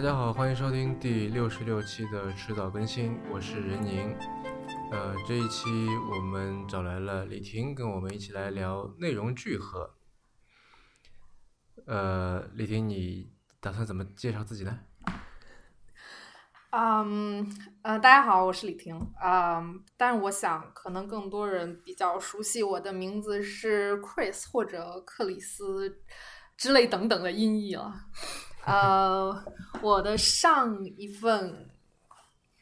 大家好，欢迎收听第六十六期的迟早更新，我是任宁。呃，这一期我们找来了李婷，跟我们一起来聊内容聚合。呃，李婷，你打算怎么介绍自己呢？嗯，呃，大家好，我是李婷。嗯，但是我想可能更多人比较熟悉我的名字是 Chris 或者克里斯之类等等的音译了。呃，我的上一份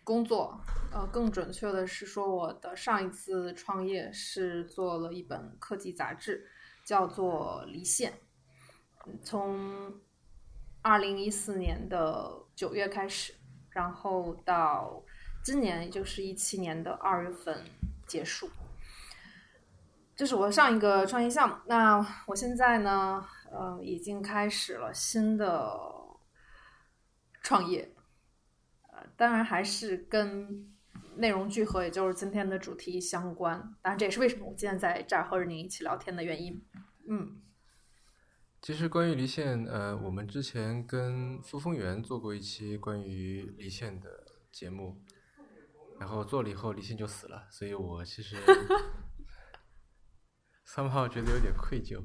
工作，呃，更准确的是说，我的上一次创业是做了一本科技杂志，叫做《离线》，从二零一四年的九月开始。然后到今年，也就是一七年的二月份结束。这是我上一个创业项目。那我现在呢，呃，已经开始了新的创业。呃，当然还是跟内容聚合，也就是今天的主题相关。当然，这也是为什么我今天在这儿和您一起聊天的原因。嗯。其实关于离线，呃，我们之前跟苏风源做过一期关于离线的节目，然后做了以后离线就死了，所以我其实 somehow 觉得有点愧疚。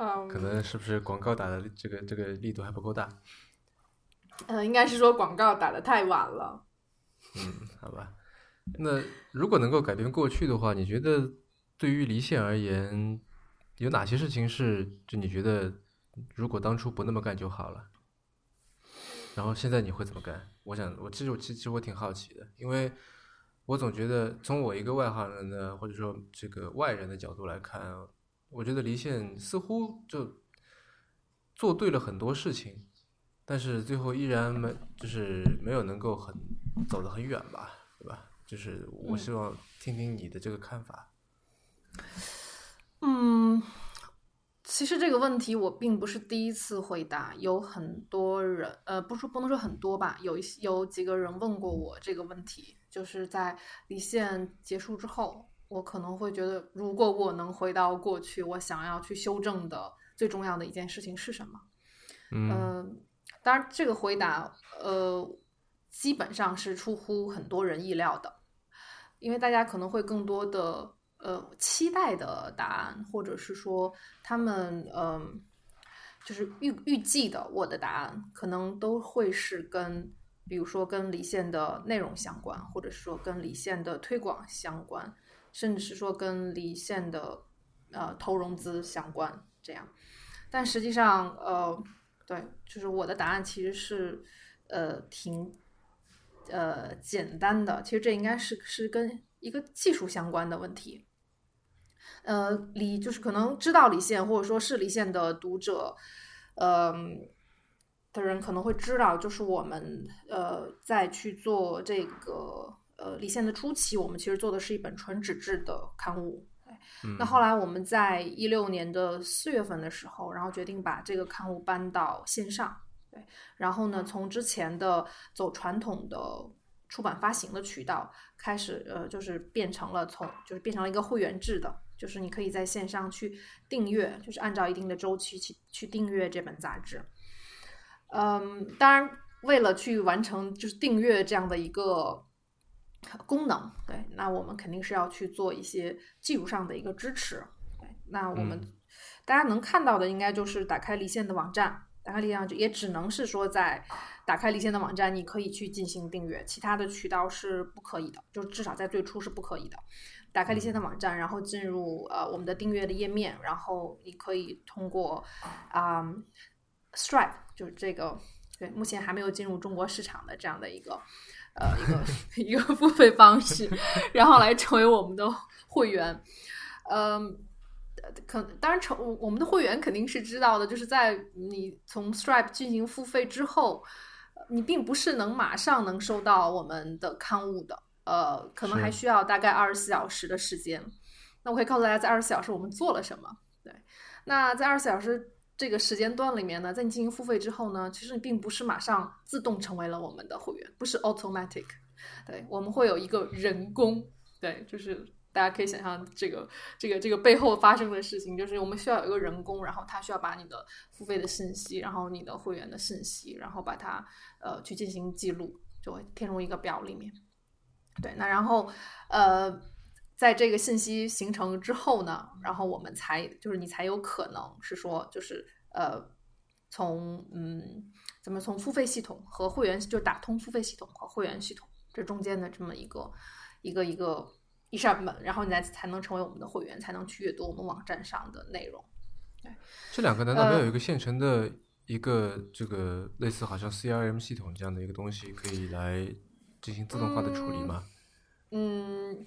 嗯。可能是不是广告打的这个这个力度还不够大？嗯，应该是说广告打的太晚了。嗯，好吧。那如果能够改变过去的话，你觉得对于离线而言？有哪些事情是就你觉得如果当初不那么干就好了？然后现在你会怎么干？我想，我其实我其实我挺好奇的，因为我总觉得从我一个外行人的或者说这个外人的角度来看，我觉得离线似乎就做对了很多事情，但是最后依然没就是没有能够很走得很远吧，对吧？就是我希望听听你的这个看法。嗯，其实这个问题我并不是第一次回答，有很多人，呃，不说不能说很多吧，有一些有几个人问过我这个问题，就是在离线结束之后，我可能会觉得，如果我能回到过去，我想要去修正的最重要的一件事情是什么？嗯，当然，这个回答，呃，基本上是出乎很多人意料的，因为大家可能会更多的。呃，期待的答案，或者是说他们嗯，就是预预计的我的答案，可能都会是跟，比如说跟离线的内容相关，或者是说跟离线的推广相关，甚至是说跟离线的呃投融资相关这样。但实际上，呃，对，就是我的答案其实是呃挺呃简单的。其实这应该是是跟一个技术相关的问题。呃，离就是可能知道离线或者说是离线的读者，嗯，的人可能会知道，就是我们呃在去做这个呃离线的初期，我们其实做的是一本纯纸质的刊物。那后来我们在一六年的四月份的时候，然后决定把这个刊物搬到线上。对，然后呢，从之前的走传统的出版发行的渠道开始，呃，就是变成了从就是变成了一个会员制的。就是你可以在线上去订阅，就是按照一定的周期去去订阅这本杂志。嗯，当然，为了去完成就是订阅这样的一个功能，对，那我们肯定是要去做一些技术上的一个支持。对，那我们大家能看到的应该就是打开离线的网站，打开离线也只能是说在打开离线的网站，你可以去进行订阅，其他的渠道是不可以的，就至少在最初是不可以的。打开离线的网站，然后进入呃我们的订阅的页面，然后你可以通过啊 Stripe，就是这个对目前还没有进入中国市场的这样的一个呃一个一个付费方式，然后来成为我们的会员。嗯，可当然成我们的会员肯定是知道的，就是在你从 Stripe 进行付费之后，你并不是能马上能收到我们的刊物的。呃，可能还需要大概二十四小时的时间。那我可以告诉大家，在二十四小时我们做了什么。对，那在二十四小时这个时间段里面呢，在你进行付费之后呢，其实你并不是马上自动成为了我们的会员，不是 automatic。对，我们会有一个人工，对，就是大家可以想象这个这个这个背后发生的事情，就是我们需要有一个人工，然后他需要把你的付费的信息，然后你的会员的信息，然后把它呃去进行记录，就会填入一个表里面。对，那然后呃，在这个信息形成之后呢，然后我们才就是你才有可能是说就是呃从嗯怎么从付费系统和会员就打通付费系统和会员系统这中间的这么一个一个一个一扇门，然后你才才能成为我们的会员，才能去阅读我们网站上的内容。对，这两个难道没有一个现成的一个这个类似好像 CRM 系统这样的一个东西可以来？进行自动化的处理吗？嗯，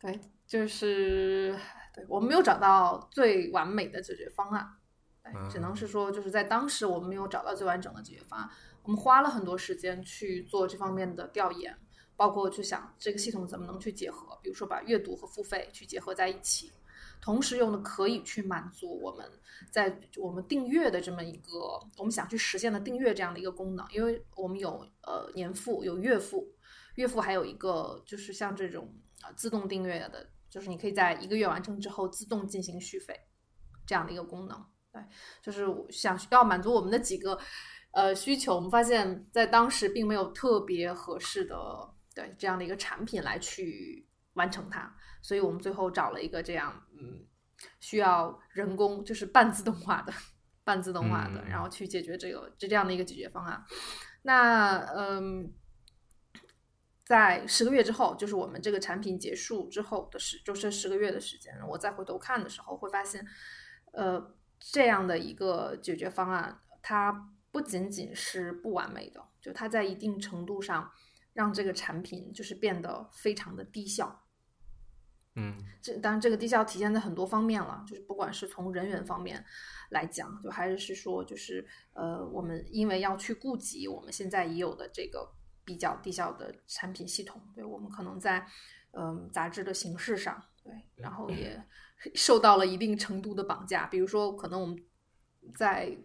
对，就是对我们没有找到最完美的解决方案，对，只能是说就是在当时我们没有找到最完整的解决方案。我们花了很多时间去做这方面的调研，包括去想这个系统怎么能去结合，比如说把阅读和付费去结合在一起，同时又呢可以去满足我们在我们订阅的这么一个我们想去实现的订阅这样的一个功能，因为我们有呃年付有月付。月付还有一个就是像这种啊自动订阅的，就是你可以在一个月完成之后自动进行续费这样的一个功能。对，就是想要满足我们的几个呃需求，我们发现在当时并没有特别合适的对这样的一个产品来去完成它，所以我们最后找了一个这样嗯需要人工就是半自动化的半自动化的，然后去解决这个这这样的一个解决方案。那嗯。在十个月之后，就是我们这个产品结束之后的时，就是十个月的时间，我再回头看的时候，会发现，呃，这样的一个解决方案，它不仅仅是不完美的，就它在一定程度上让这个产品就是变得非常的低效。嗯，这当然这个低效体现在很多方面了，就是不管是从人员方面来讲，就还是是说，就是呃，我们因为要去顾及我们现在已有的这个。比较低效的产品系统，对我们可能在嗯杂志的形式上，对，然后也 受到了一定程度的绑架。比如说，可能我们在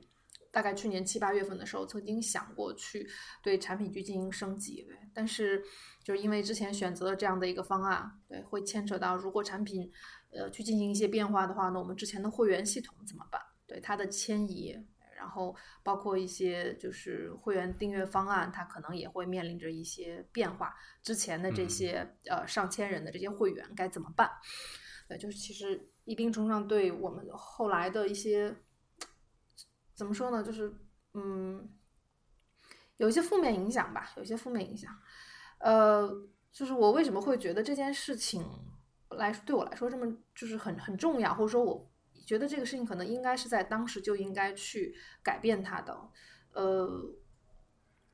大概去年七八月份的时候，曾经想过去对产品去进行升级，对，但是就是因为之前选择了这样的一个方案，对，会牵扯到如果产品呃去进行一些变化的话，呢我们之前的会员系统怎么办？对它的迁移。然后包括一些就是会员订阅方案，它可能也会面临着一些变化。之前的这些呃上千人的这些会员该怎么办？对，就是其实一定程度上对我们后来的一些怎么说呢？就是嗯，有一些负面影响吧，有一些负面影响。呃，就是我为什么会觉得这件事情来对我来说这么就是很很重要，或者说我。觉得这个事情可能应该是在当时就应该去改变它的，呃，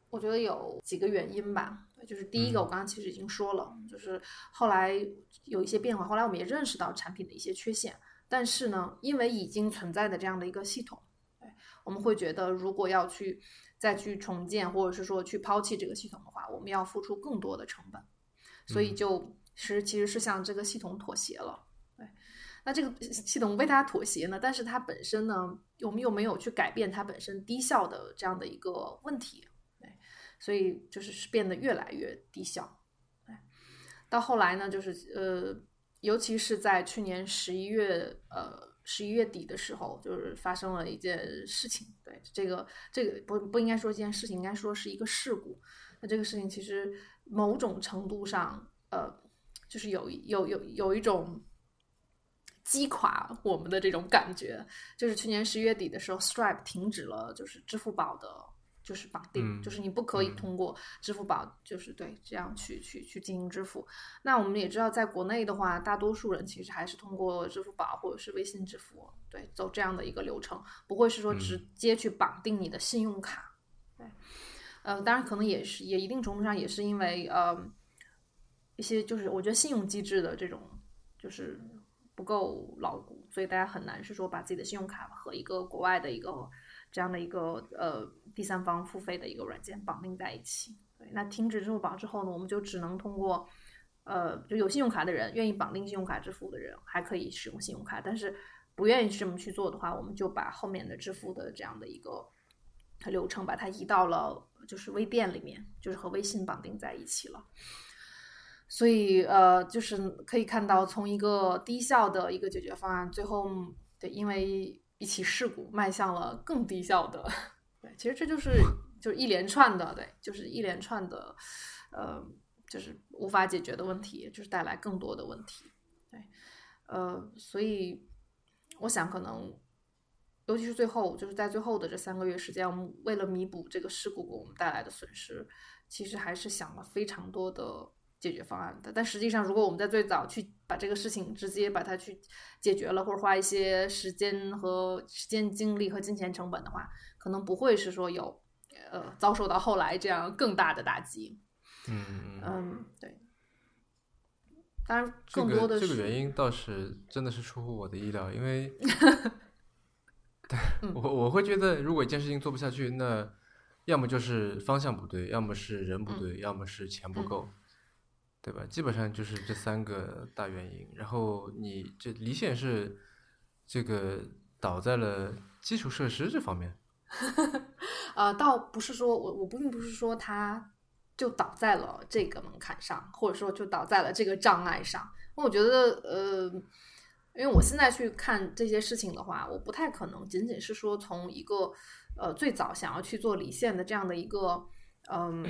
我觉得有几个原因吧。就是第一个，我刚刚其实已经说了，就是后来有一些变化，后来我们也认识到产品的一些缺陷，但是呢，因为已经存在的这样的一个系统，我们会觉得如果要去再去重建，或者是说去抛弃这个系统的话，我们要付出更多的成本，所以就是其实是向这个系统妥协了。那这个系统为它妥协呢？但是它本身呢，我们又没有去改变它本身低效的这样的一个问题，对，所以就是变得越来越低效。哎，到后来呢，就是呃，尤其是在去年十一月呃十一月底的时候，就是发生了一件事情。对，这个这个不不应该说一件事情，应该说是一个事故。那这个事情其实某种程度上，呃，就是有有有有一种。击垮我们的这种感觉，就是去年十月底的时候，Stripe 停止了，就是支付宝的，就是绑定，就是你不可以通过支付宝，就是对这样去去去进行支付。那我们也知道，在国内的话，大多数人其实还是通过支付宝或者是微信支付，对，走这样的一个流程，不会是说直接去绑定你的信用卡。对，呃，当然可能也是，也一定程度上也是因为呃一些就是我觉得信用机制的这种就是。不够牢固，所以大家很难是说把自己的信用卡和一个国外的一个这样的一个呃第三方付费的一个软件绑定在一起。那停止支付宝之后呢，我们就只能通过呃就有信用卡的人愿意绑定信用卡支付的人还可以使用信用卡，但是不愿意这么去做的话，我们就把后面的支付的这样的一个流程把它移到了就是微店里面，就是和微信绑定在一起了。所以呃，就是可以看到从一个低效的一个解决方案，最后对因为一起事故迈向了更低效的。对，其实这就是就是一连串的，对，就是一连串的，呃，就是无法解决的问题，就是带来更多的问题。对，呃，所以我想可能。尤其是最后，就是在最后的这三个月时间，我们为了弥补这个事故给我们带来的损失，其实还是想了非常多的解决方案的。但实际上，如果我们在最早去把这个事情直接把它去解决了，或者花一些时间和时间、精力和金钱成本的话，可能不会是说有呃遭受到后来这样更大的打击。嗯嗯，对。当然，更多的这个原因倒是真的是出乎我的意料，因为。对我我会觉得，如果一件事情做不下去，那要么就是方向不对，要么是人不对，要么是钱不够，对吧？基本上就是这三个大原因。然后你这离线是这个倒在了基础设施这方面。呃，倒不是说我我并不是说它就倒在了这个门槛上，或者说就倒在了这个障碍上。我觉得呃。因为我现在去看这些事情的话，我不太可能仅仅是说从一个呃最早想要去做离线的这样的一个嗯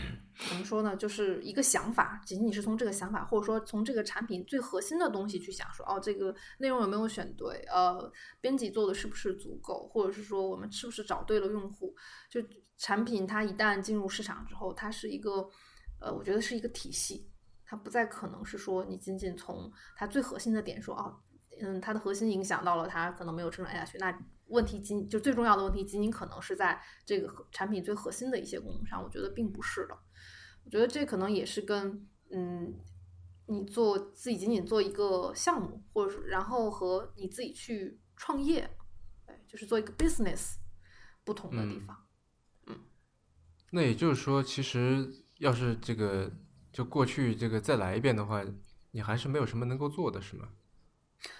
怎么说呢，就是一个想法，仅仅是从这个想法，或者说从这个产品最核心的东西去想说，哦，这个内容有没有选对，呃，编辑做的是不是足够，或者是说我们是不是找对了用户？就产品它一旦进入市场之后，它是一个呃，我觉得是一个体系，它不再可能是说你仅仅从它最核心的点说，哦。嗯，它的核心影响到了它可能没有成长下去。那问题仅就最重要的问题，仅仅可能是在这个产品最核心的一些功能上。我觉得并不是的。我觉得这可能也是跟嗯，你做自己仅仅做一个项目，或者是然后和你自己去创业，对，就是做一个 business 不同的地方。嗯。那也就是说，其实要是这个就过去这个再来一遍的话，你还是没有什么能够做的，是吗？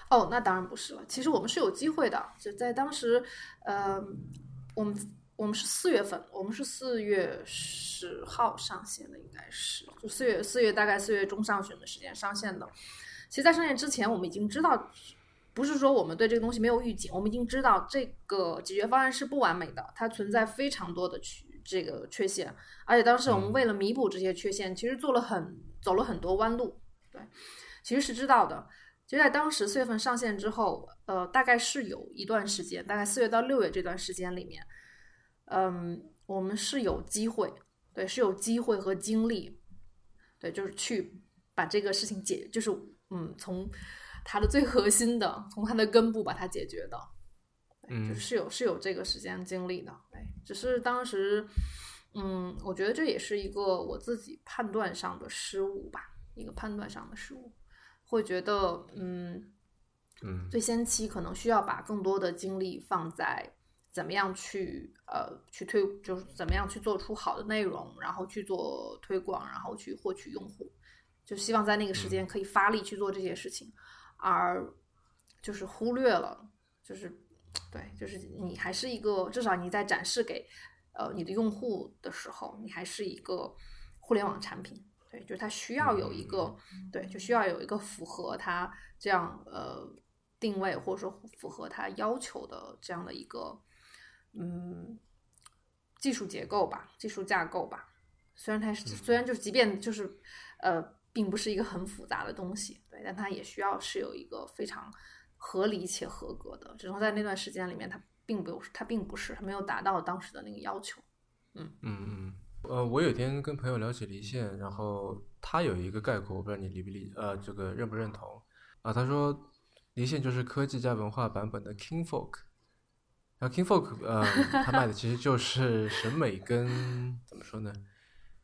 哦，那当然不是了。其实我们是有机会的，就在当时，呃，我们我们是四月份，我们是四月十号上线的，应该是就四月四月大概四月中上旬的时间上线的。其实，在上线之前，我们已经知道，不是说我们对这个东西没有预警，我们已经知道这个解决方案是不完美的，它存在非常多的缺这个缺陷，而且当时我们为了弥补这些缺陷，其实做了很走了很多弯路。对，其实是知道的。就在当时四月份上线之后，呃，大概是有一段时间，大概四月到六月这段时间里面，嗯，我们是有机会，对，是有机会和精力，对，就是去把这个事情解，就是嗯，从它的最核心的，从它的根部把它解决的，嗯，是有是有这个时间精力的，对，只是当时，嗯，我觉得这也是一个我自己判断上的失误吧，一个判断上的失误。会觉得，嗯，嗯，最先期可能需要把更多的精力放在怎么样去，呃，去推，就是怎么样去做出好的内容，然后去做推广，然后去获取用户，就希望在那个时间可以发力去做这些事情，而就是忽略了，就是对，就是你还是一个，至少你在展示给呃你的用户的时候，你还是一个互联网产品。对，就是它需要有一个，对，就需要有一个符合它这样呃定位或者说符合它要求的这样的一个嗯技术结构吧，技术架构吧。虽然它是虽然就是即便就是呃并不是一个很复杂的东西，对，但它也需要是有一个非常合理且合格的。只能在那段时间里面，它并不它并不是它没有达到当时的那个要求。嗯嗯嗯。呃，我有天跟朋友聊起离线，然后他有一个概括，我不知道你理不理，呃，这个认不认同啊？他说离线就是科技加文化版本的 King Folk，然后 King Folk，呃，他卖的其实就是审美跟怎么说呢？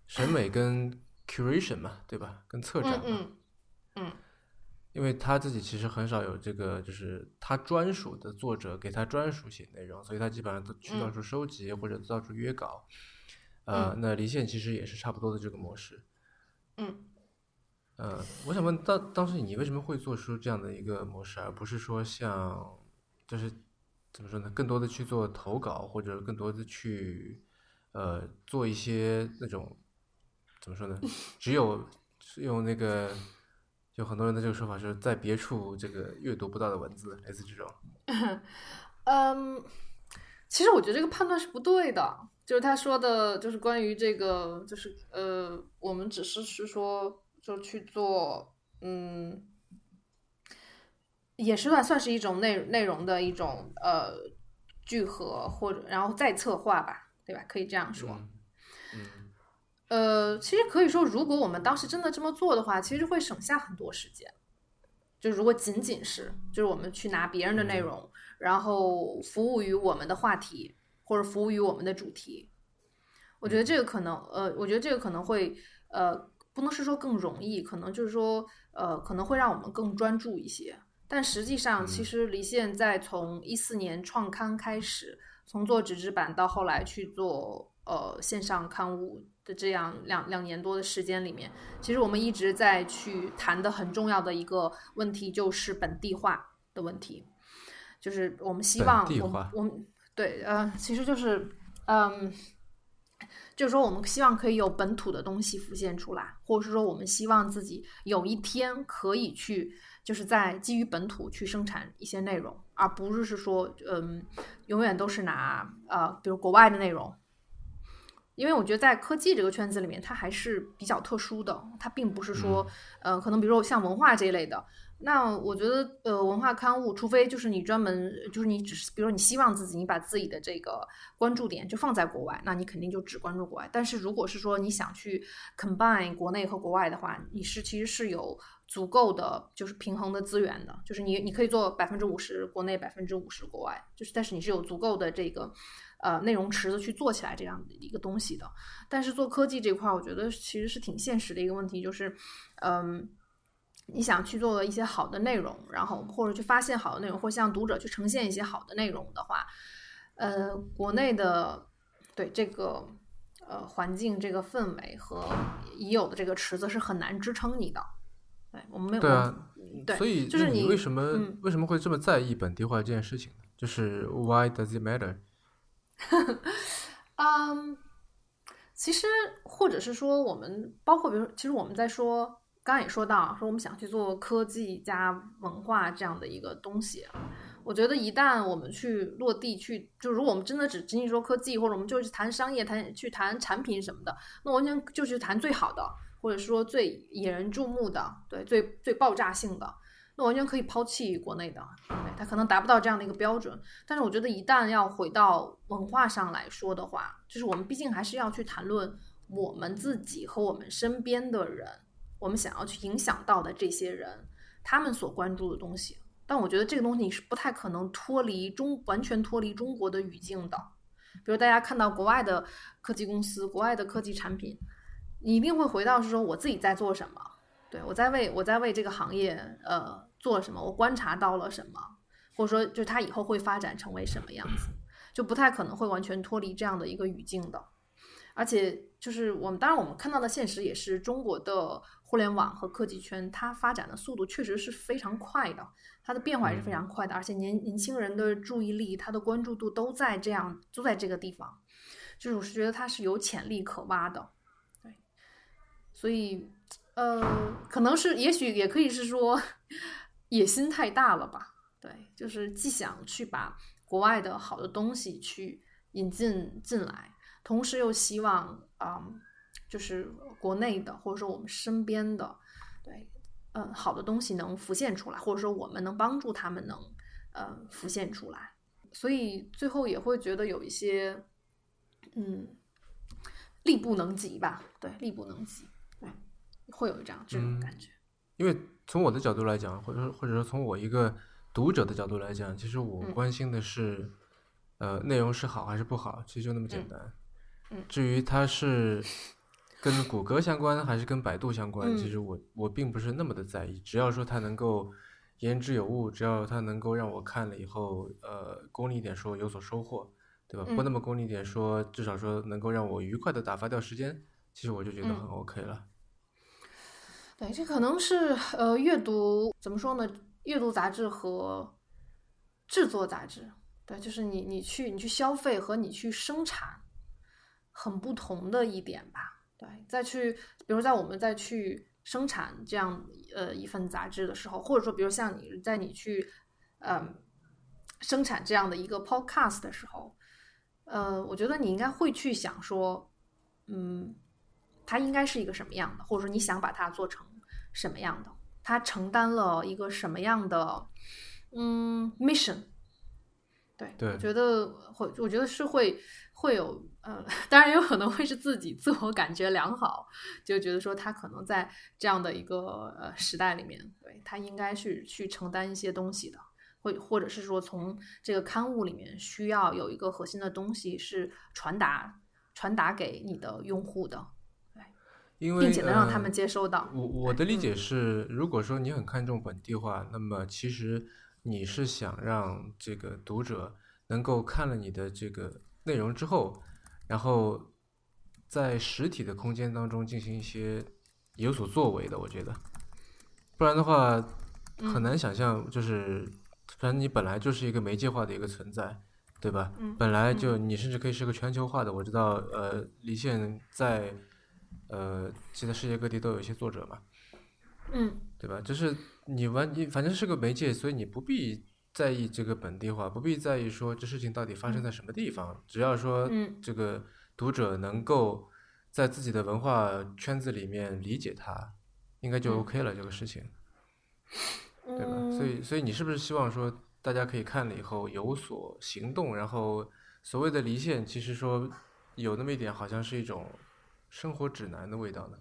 审美跟 curation 嘛，对吧？跟策展嘛。嗯嗯。因为他自己其实很少有这个，就是他专属的作者给他专属写内容，所以他基本上都去到处收集或者到处约稿。呃，那离线其实也是差不多的这个模式。嗯。呃，我想问，当当时你为什么会做出这样的一个模式，而不是说像，就是怎么说呢？更多的去做投稿，或者更多的去呃做一些那种怎么说呢？只有用那个，就很多人的这个说法是在别处这个阅读不到的文字，类似这种。嗯，其实我觉得这个判断是不对的，就是他说的，就是关于这个，就是呃，我们只是是说，就去做，嗯，也是算算是一种内内容的一种呃聚合或者然后再策划吧，对吧？可以这样说。嗯，呃，其实可以说，如果我们当时真的这么做的话，其实会省下很多时间。就如果仅仅是就是我们去拿别人的内容，然后服务于我们的话题或者服务于我们的主题，我觉得这个可能呃，我觉得这个可能会呃，不能是说更容易，可能就是说呃，可能会让我们更专注一些。但实际上，其实离线在从一四年创刊开始，从做纸质版到后来去做呃线上刊物。的这样两两年多的时间里面，其实我们一直在去谈的很重要的一个问题就是本地化的问题，就是我们希望我们我们对呃，其实就是嗯，就是说我们希望可以有本土的东西浮现出来，或者是说我们希望自己有一天可以去就是在基于本土去生产一些内容，而不是是说嗯，永远都是拿呃比如国外的内容。因为我觉得在科技这个圈子里面，它还是比较特殊的。它并不是说，呃，可能比如说像文化这一类的。那我觉得，呃，文化刊物，除非就是你专门，就是你只是，比如说你希望自己，你把自己的这个关注点就放在国外，那你肯定就只关注国外。但是如果是说你想去 combine 国内和国外的话，你是其实是有足够的就是平衡的资源的，就是你你可以做百分之五十国内，百分之五十国外，就是但是你是有足够的这个。呃，内容池子去做起来这样的一个东西的，但是做科技这块儿，我觉得其实是挺现实的一个问题，就是，嗯，你想去做一些好的内容，然后或者去发现好的内容，或向读者去呈现一些好的内容的话，呃，国内的对这个呃环境、这个氛围和已有的这个池子是很难支撑你的。对我们没有对啊，对，所以就是你为什么为什么会这么在意本地化这件事情呢？就是 Why does it matter？嗯，其实或者是说，我们包括比如，其实我们在说，刚刚也说到，说我们想去做科技加文化这样的一个东西。我觉得一旦我们去落地去，就如果我们真的只仅仅说科技，或者我们就是谈商业、谈去谈产品什么的，那完全就是谈最好的，或者说最引人注目的，对，最最爆炸性的。那完全可以抛弃国内的，对，它可能达不到这样的一个标准。但是我觉得，一旦要回到文化上来说的话，就是我们毕竟还是要去谈论我们自己和我们身边的人，我们想要去影响到的这些人，他们所关注的东西。但我觉得这个东西你是不太可能脱离中完全脱离中国的语境的。比如大家看到国外的科技公司、国外的科技产品，你一定会回到是说我自己在做什么。对，我在为我在为这个行业呃做什么？我观察到了什么？或者说，就是它以后会发展成为什么样子？就不太可能会完全脱离这样的一个语境的。而且，就是我们当然我们看到的现实也是中国的互联网和科技圈，它发展的速度确实是非常快的，它的变化也是非常快的。而且年年轻人的注意力、他的关注度都在这样都在这个地方，就是我是觉得它是有潜力可挖的。对，所以。呃，可能是，也许也可以是说，野心太大了吧？对，就是既想去把国外的好的东西去引进进来，同时又希望啊，就是国内的或者说我们身边的，对，嗯，好的东西能浮现出来，或者说我们能帮助他们能呃浮现出来，所以最后也会觉得有一些，嗯，力不能及吧？对，力不能及。对会有这样这种感觉，因为从我的角度来讲，或者或者说从我一个读者的角度来讲，其实我关心的是，呃，内容是好还是不好，其实就那么简单。嗯，至于它是跟谷歌相关还是跟百度相关，其实我我并不是那么的在意。只要说它能够言之有物，只要它能够让我看了以后，呃，功利一点说有所收获，对吧？不那么功利一点说，至少说能够让我愉快的打发掉时间，其实我就觉得很 OK 了。对，这可能是呃，阅读怎么说呢？阅读杂志和制作杂志，对，就是你你去你去消费和你去生产很不同的一点吧。对，再去，比如在我们再去生产这样呃一份杂志的时候，或者说，比如像你在你去嗯生产这样的一个 podcast 的时候，呃，我觉得你应该会去想说，嗯，它应该是一个什么样的，或者说你想把它做成什么样的，它承担了一个什么样的嗯 mission。对，对我觉得会，我觉得是会会有呃，当然有可能会是自己自我感觉良好，就觉得说他可能在这样的一个呃时代里面，对他应该是去承担一些东西的，或或者是说从这个刊物里面需要有一个核心的东西是传达传达给你的用户的，因为并且能让他呃们接收到。我我的理。嗯。解是，如果说你很看重本地化，那么其实你是想让这个读者能够看了你的这个内容之后，然后在实体的空间当中进行一些有所作为的。我觉得，不然的话很嗯难想象，就是反正你本来就是一个媒介化的一个存在，对吧？嗯本来就你甚至可以是个全球化的。我知道，呃，离线在呃现在世界各地都有一些作者嘛。嗯对吧？就是你完你反正是个媒介，所以你不必在意这个本地化，不必在意说这事情到底发生在什么地方，只要说嗯这个读者能够在自己的文化圈子里面理解它，应该就嗯 OK 了。这个事情，对吧？嗯，所以所以你是不是希望说大家可以看了以后有所行动，然后所谓的离线，其实说有那么一点好像是一种生活指南的味道呢？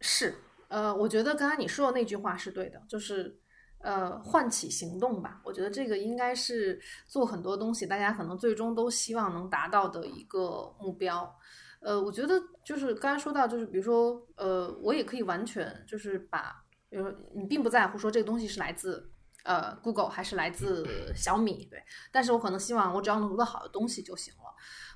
是，呃，我觉得刚才你说的那句话是对的，就是呃，唤起行动吧。我觉得这个应该是做很多东西，大家可能最终都希望能达到的一个目标。呃，我觉得就是刚才说到，就是比如说，呃，我也可以完全就是把，比如说你并不在乎说这个东西是来自呃 Google 还是来自小米，对，但是我可能希望我只要能读到好的东西就行了。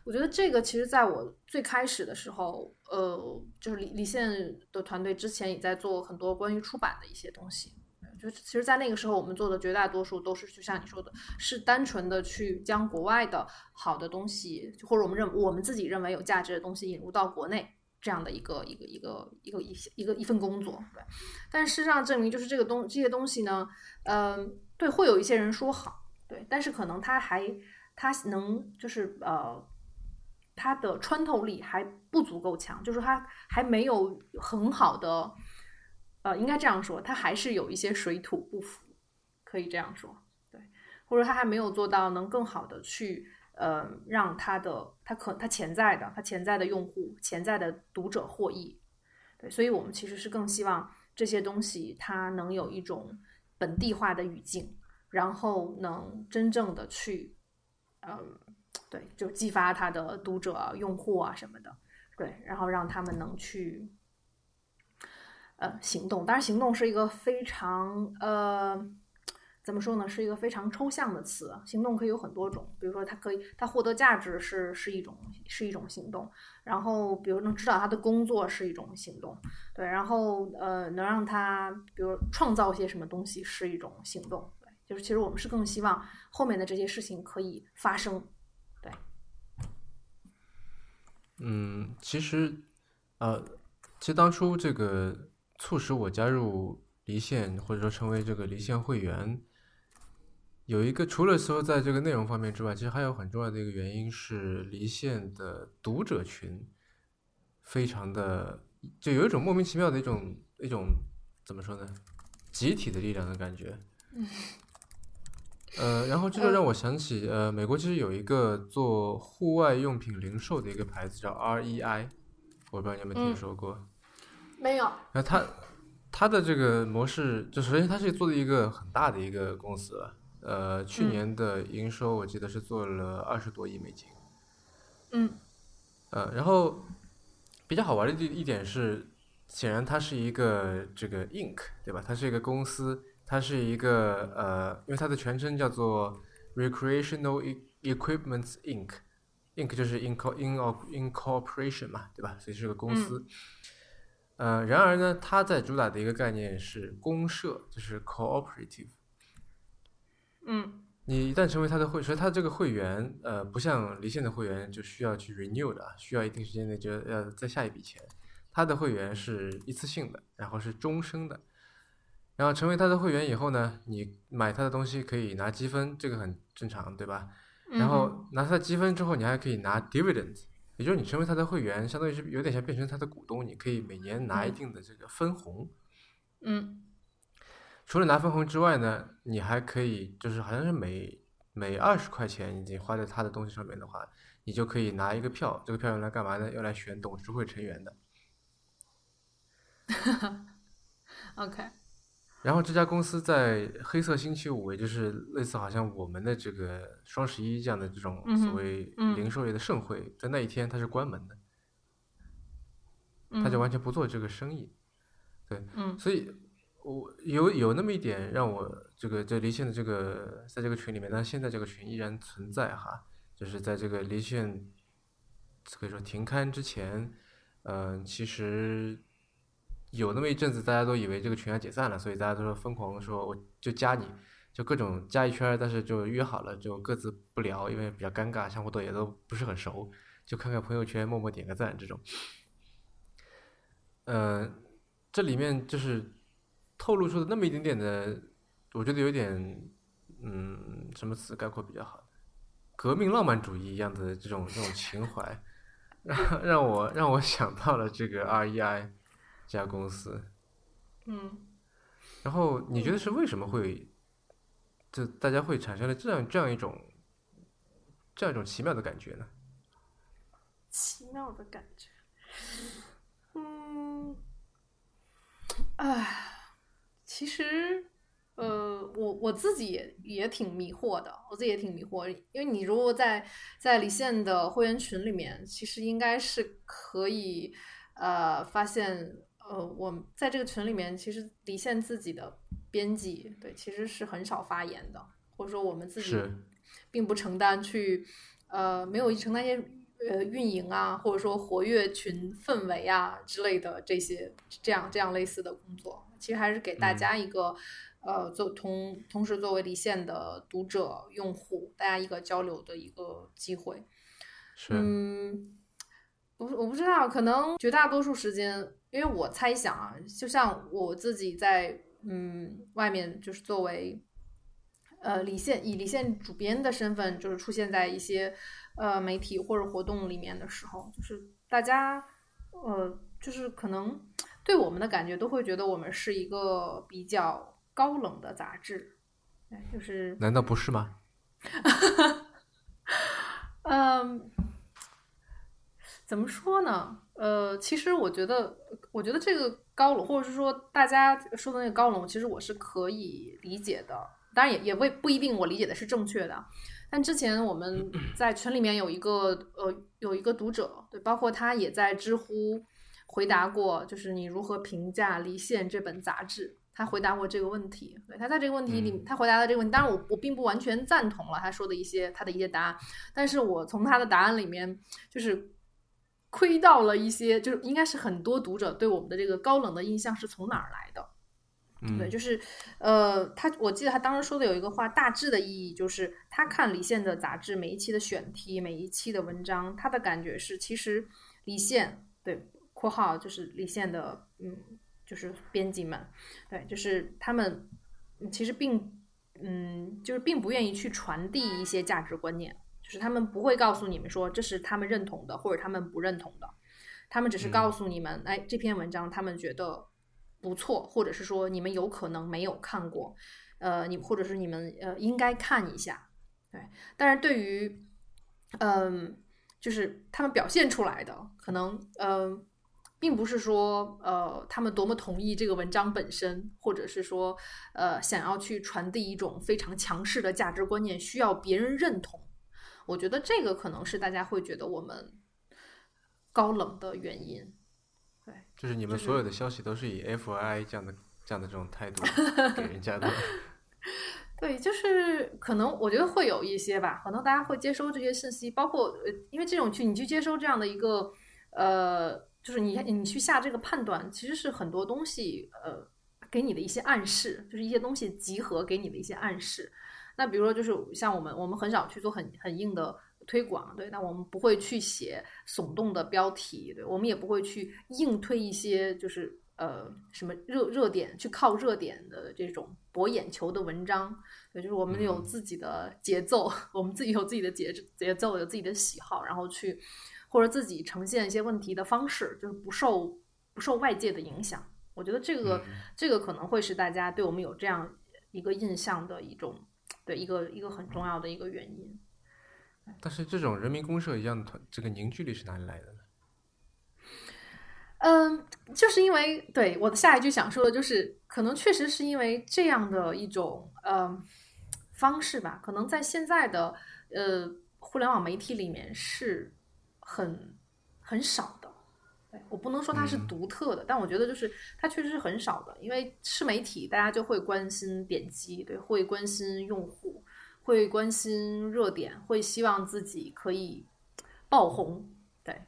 我觉得这个其实在我最开始的时候，呃，就是李李现的团队之前也在做很多关于出版的一些东西。就是其实，在那个时候，我们做的绝大多数都是就像你说的，是单纯的去将国外的好的东西，或者我们认我们自己认为有价值的东西引入到国内，这样的一个一个一个一个一一个一份工作。对，但事实上证明，就是这个东这些东西呢，嗯、对，会有一些人说好，对，但是可能他还他能就是呃。它的穿透力还不足够强，就是它还没有很好的，呃，应该这样说，它还是有一些水土不服，可以这样说，对，或者它还没有做到能更好的去，呃，让它的它可它潜在的它潜在的用户、潜在的读者获益，对，所以我们其实是更希望这些东西它能有一种本地化的语境，然后能真正的去，嗯。对，就激发他的读者、用户啊什么的，对，然后让他们能去呃行动。当然，行动是一个非常呃怎么说呢，是一个非常抽象的词。行动可以有很多种，比如说它可以，它获得价值是是一种是一种行动，然后比如能指导他的工作是一种行动，对，然后呃能让他比如创造些什么东西是一种行动，对，就是其实我们是更希望后面的这些事情可以发生。嗯，其实，呃，其实当初这个促使我加入离线，或者说成为这个离线会员，有一个除了说在这个内容方面之外，其实还有很重要的一个原因是离线的读者群非常的，就有一种莫名其妙的一种一种怎么说呢，集体的力量的感觉。嗯呃，然后这就让我想起，呃，美国其实有一个做户外用品零售的一个牌子叫 REI，我不知道你有没有听嗯说过。没有，那它它的这个模式，就首先它是做的一个很大的一个公司了，呃，去嗯年的营收我记得是做了二十多亿美金。嗯呃，然后比较好玩的一一点是，显然它是一个这个 Inc，对吧？它是一个公司，它是一个呃，因为它的全称叫做 Recreational E- Equipment Inc，Inc 就是 inco in incorporation 嘛，对吧？所以是个公司。呃，然而呢，它在主打的一个概念是公社，就是 cooperative。嗯你一旦成为他的会，所以他这个会员，呃，不像离线的会员就需要去 renew 的啊，需要一定时间内就要再下一笔钱。他的会员是一次性的，然后是终生的。然后成为他的会员以后呢，你买他的东西可以拿积分，这个很正常，对吧？然后拿他的积分之后，你还可以拿 dividends，也就是你成为他的会员，相当于是有点像变成他的股东，你可以每年拿一定的这个分红。嗯。除了拿分红之外呢，你还可以就是好像是每每二十块钱你花在他的东西上面的话，你就可以拿一个票，这个票用来干嘛呢？用来选董事会成员的。哈 哈 OK。然后这家公司在黑色星期五，也就是类似好像我们的这个双十一这样的这种所谓零售业的盛会，在那一天它是关门的，它就完全不做这个生意。对，所以我有有那么一点让我这个在离线的这个在这个群里面，但现在这个群依然存在哈，就是在这个离线可以说停刊之前，嗯，其实。有那么一阵子，大家都以为这个群要解散了，所以大家都说疯狂说，我就加你，就各种加一圈，但是就约好了，就各自不聊，因为比较尴尬，相互都也都不是很熟，就看看朋友圈，默默点个赞这种。嗯，这里面就是透露出的那么一点点的，我觉得有点，嗯，什么词概括比较好？革命浪漫主义一样的这种这种情怀，让让我让我想到了这个 R E I REI。家公司，嗯，然后你觉得是为什么会，就大家会产生了这样这样一种，这样一种奇妙的感觉呢？奇妙的感觉，嗯，哎，其实，呃，我我自己也也挺迷惑的，我自己也挺迷惑，因为你如果在在离线的会员群里面，其实应该是可以，呃，发现。呃，我在这个群里面，其实离线自己的编辑对，其实是很少发言的，或者说我们自己并不承担去呃没有承担一些呃运营啊，或者说活跃群氛围啊之类的这些这样这样类似的工作，其实还是给大家一个呃做同同时作为离线的读者用户，大家一个交流的一个机会。是，嗯，我我不知道，可能绝大多数时间。因为我猜想啊，就像我自己在嗯外面，就是作为呃离线以离线主编的身份，就是出现在一些呃媒体或者活动里面的时候，就是大家呃就是可能对我们的感觉都会觉得我们是一个比较高冷的杂志，就是难道不是吗？嗯，怎么说呢？呃，其实我觉得，我觉得这个高冷，或者是说大家说的那个高冷，其实我是可以理解的。当然，也也未不一定我理解的是正确的。但之前我们 在群里面有一个呃有一个读者，对，包括他也在知乎回答过，就是你如何评价《离线》这本杂志？他回答过这个问题。对他在这个问题里，他回答的这个问题，当然我我并不完全赞同了他说的一些他的一些答案，但是我从他的答案里面就是。窥到了一些，就是应该是很多读者对我们的这个高冷的印象是从哪儿来的？对，就是，呃，他我记得他当时说的有一个话，大致的意义就是他看李现的杂志每一期的选题，每一期的文章，他的感觉是，其实李现对（括号就是李现的，嗯，就是编辑们，对，就是他们其实并，嗯，就是并不愿意去传递一些价值观念。就是他们不会告诉你们说这是他们认同的，或者他们不认同的，他们只是告诉你们，哎，这篇文章他们觉得不错，或者是说你们有可能没有看过，呃，你或者是你们呃应该看一下，对。但是对于，嗯，就是他们表现出来的可能，嗯，并不是说呃他们多么同意这个文章本身，或者是说呃想要去传递一种非常强势的价值观念，需要别人认同。我觉得这个可能是大家会觉得我们高冷的原因，对，就是你们所有的消息都是以 F I 这样的这样的这种态度 给人家的，对，就是可能我觉得会有一些吧，可能大家会接收这些信息，包括呃，因为这种去你去接收这样的一个呃，就是你你去下这个判断，其实是很多东西呃给你的一些暗示，就是一些东西集合给你的一些暗示。那比如说，就是像我们，我们很少去做很很硬的推广，对，那我们不会去写耸动的标题，对，我们也不会去硬推一些就是呃什么热热点，去靠热点的这种博眼球的文章，对，就是我们有自己的节奏，我们自己有自己的节节奏，有自己的喜好，然后去或者自己呈现一些问题的方式，就是不受不受外界的影响。我觉得这个这个可能会是大家对我们有这样一个印象的一种，对一个一个很重要的一个原因。但是这种人民公社一样的团，这个凝聚力是哪里来的呢？嗯，就是因为对我的下一句想说的就是，可能确实是因为这样的一种呃方式吧，可能在现在的呃互联网媒体里面是很很少。我不能说它是独特的，但我觉得就是它确实是很少的，因为是媒体，大家就会关心点击，对，会关心用户，会关心热点，会希望自己可以爆红，对，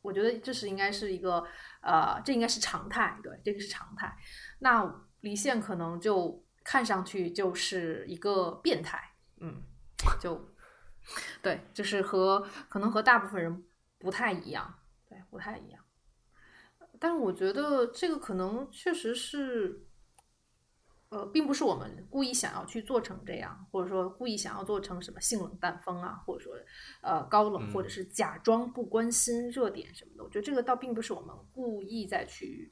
我觉得这是应该是一个呃，这应该是常态，对，这个是常态。那离线可能就看上去就是一个变态，嗯，就对，就是和可能和大部分人不太一样，对，不太一样。但是我觉得这个可能确实是，呃，并不是我们故意想要去做成这样，或者说故意想要做成什么性冷淡风啊，或者说呃高冷，或者是假装不关心热点什么的。我觉得这个倒并不是我们故意再去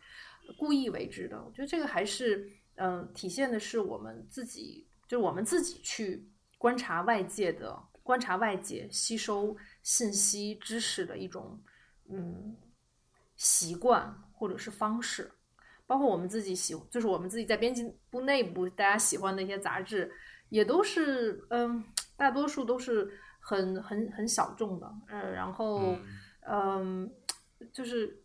故意为之的。我觉得这个还是嗯，体现的是我们自己，就是我们自己去观察外界的、观察外界、吸收信息、知识的一种嗯。习惯或者是方式，包括我们自己喜，就是我们自己在编辑部内部，大家喜欢的一些杂志，也都是，嗯，大多数都是很很很小众的，呃，然后，嗯，就是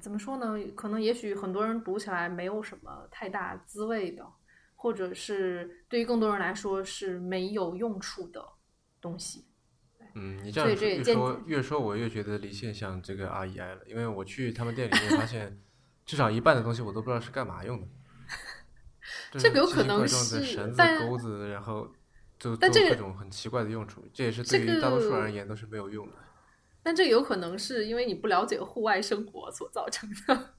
怎么说呢？可能也许很多人读起来没有什么太大滋味的，或者是对于更多人来说是没有用处的东西。嗯，你这样越说越说，我越觉得离线像这个 R E I 了，因为我去他们店里面发现，至少一半的东西我都不知道是干嘛用的。这个有可能是绳子、钩子，然后就做各种很奇怪的用处，这也是对于大多数人而言都是没有用的。但这有可能是因为你不了解户外生活所造成的。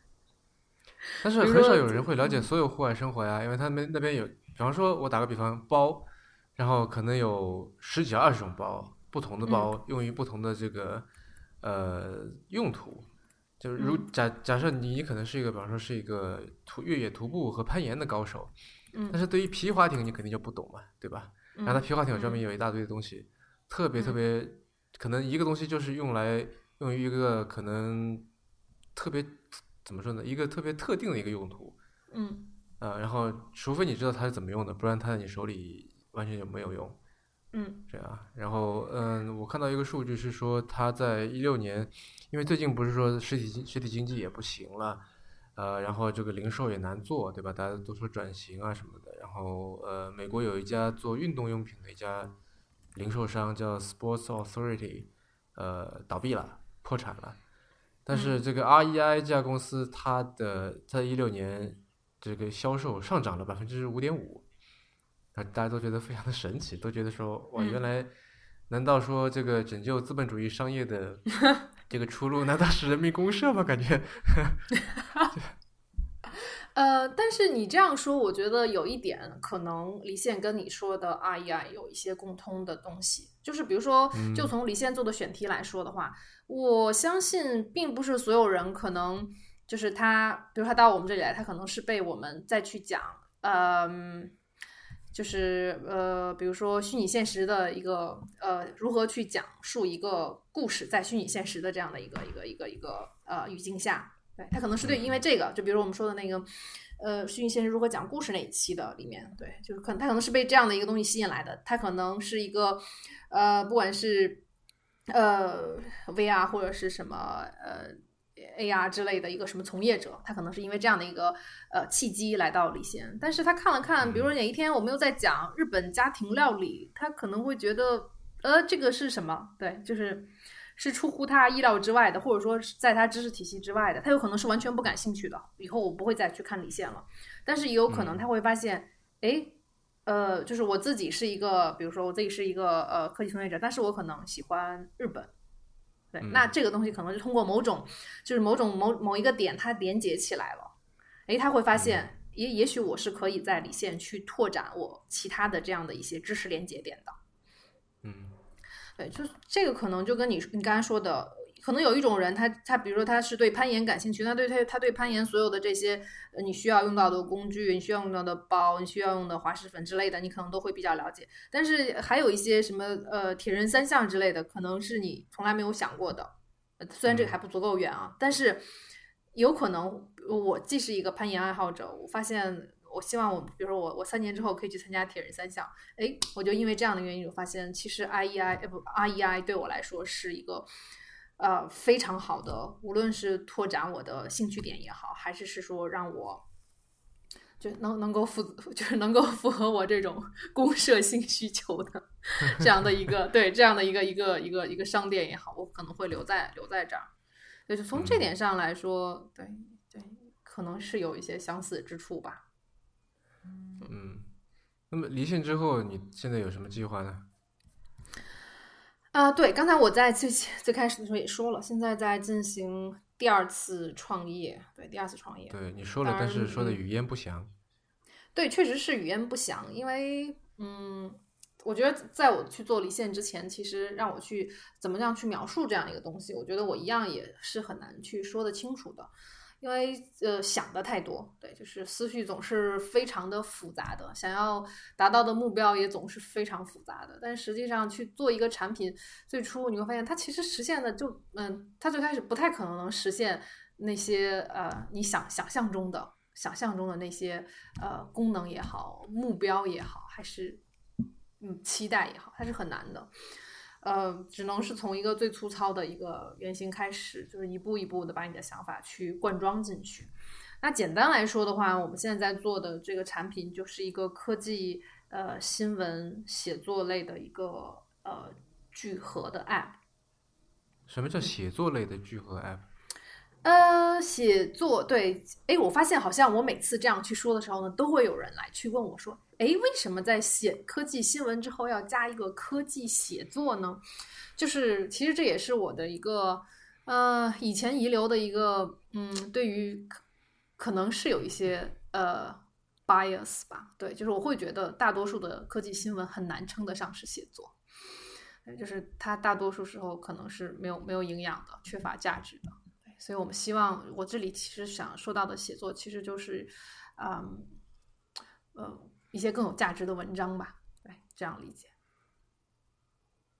但是很少有人会了解所有户外生活呀，因为他们那边有，比方说我打个比方，包，然后可能有十几二十种包。不同的包用于不同的这个呃用途，就是如假假设你可能是一个，比方说是一个徒越野徒步和攀岩的高手，嗯，但是对于皮划艇你肯定就不懂嘛，对吧？然后它皮划艇上面有一大堆的东西，特别特别可能一个东西就是用来用于一个可能特别怎么说呢？一个特别特定的一个用途，嗯，呃，然后除非你知道它是怎么用的，不然它在你手里完全就没有用。嗯，这样，然后嗯，我看到一个数据是说，他在一六年，因为最近不是说实体经实体经济也不行了，呃，然后这个零售也难做，对吧？大家都说转型啊什么的。然后呃，美国有一家做运动用品的一家零售商叫 Sports Authority，呃，倒闭了，破产了。但是这个 REI 这家公司，它的在一六年这个销售上涨了百分之五点五。啊，大家都觉得非常的神奇，都觉得说，哇，原来，难道说这个拯救资本主义商业的 这个出路，难道是人民公社吗？感觉。呃，但是你这样说，我觉得有一点可能，离线跟你说的 REI 有一些共通的东西，就是比如说，就从离线做的选题来说的话，我相信并不是所有人可能就是他，比如他到我们这里来，他可能是被我们再去讲，嗯。就是呃，比如说虚拟现实的一个呃，如何去讲述一个故事，在虚拟现实的这样的一个一个一个一个呃语境下，对他可能是对，因为这个，就比如我们说的那个呃，虚拟现实如何讲故事那一期的里面，对，就是可能他可能是被这样的一个东西吸引来的，他可能是一个呃，不管是呃 VR 或者是什么呃。AR 之类的一个什么从业者，他可能是因为这样的一个呃契机来到李现，但是他看了看，比如说哪一天我们又在讲日本家庭料理，他可能会觉得呃这个是什么？对，就是是出乎他意料之外的，或者说是在他知识体系之外的，他有可能是完全不感兴趣的。以后我不会再去看李现了，但是也有可能他会发现，哎，呃，就是我自己是一个，比如说我自己是一个呃科技从业者，但是我可能喜欢日本，对，嗯。那这个东西可能就通过某种，就是某种某某一个点它连接起来了，诶，他会发现，也也许我是可以在离线去拓展我其他的这样的一些知识连接点的。嗯。对，就是这个可能就跟你你刚才说的，可能有一种人他，他比如说他是对攀岩感兴趣，那对他他对攀岩所有的这些呃你需要用到的工具，你需要用到的包，你需要用的滑石粉之类的，你可能都会比较了解。但是还有一些什么呃铁人三项之类的，可能是你从来没有想过的。呃虽然这个还不足够远啊，但是有可能我既是一个攀岩爱好者，我发现。我希望我，比如说我，我三年之后可以去参加铁人三项，哎，我就因为这样的原因，我发现其实 IEI 呃不 REI 对我来说是一个呃非常好的，无论是拓展我的兴趣点也好，还是是说让我就能能够符 就是能够符合我这种 公社性需求的 这样的一个对这样的一个一个一个一个商店也好，我可能会留在留在这儿。就是从这点上来说，对对，可能是有一些相似之处吧。嗯，那么离线之后，你现在有什么计划呢？啊、对，刚才我在最最开始的时候也说了，现在在进行第二次创业，对，第二次创业，对，你说了，但是说的嗯语焉不详。对，确实是语焉不详，因为嗯，我觉得在我去做离线之前，其实让我去怎么样去描述这样一个东西，我觉得我一样也是很难去说得清楚的，因为呃想的太多，对，就是思绪总是非常的复杂的，想要达到的目标也总是非常复杂的，但实际上去做一个产品，最初你会发现它其实实现的就嗯，它最开始不太可能能实现那些呃你想想象中的。想象中的那些呃功能也好，目标也好，还是嗯期待也好，它是很难的。呃，只能是从一个最粗糙的一个原型开始，就是一步一步的把你的想法去灌装进去。那简单来说的话，我们现在在做的这个产品就是一个科技呃新闻写作类的一个呃聚合的 App。什么叫写作类的聚合 App？呃，写作对，哎，我发现好像我每次这样去说的时候呢，都会有人来去问我说，哎，为什么在写科技新闻之后要加一个科技写作呢？就是其实这也是我的一个呃以前遗留的一个嗯，对于可能是有一些呃 bias 吧，对，就是我会觉得大多数的科技新闻很难称得上是写作。就是它大多数时候可能是没有没有营养的，缺乏价值的。所以我们希望，我这里其实想说到的写作，其实就是，嗯，呃，一些更有价值的文章吧，对，这样理解。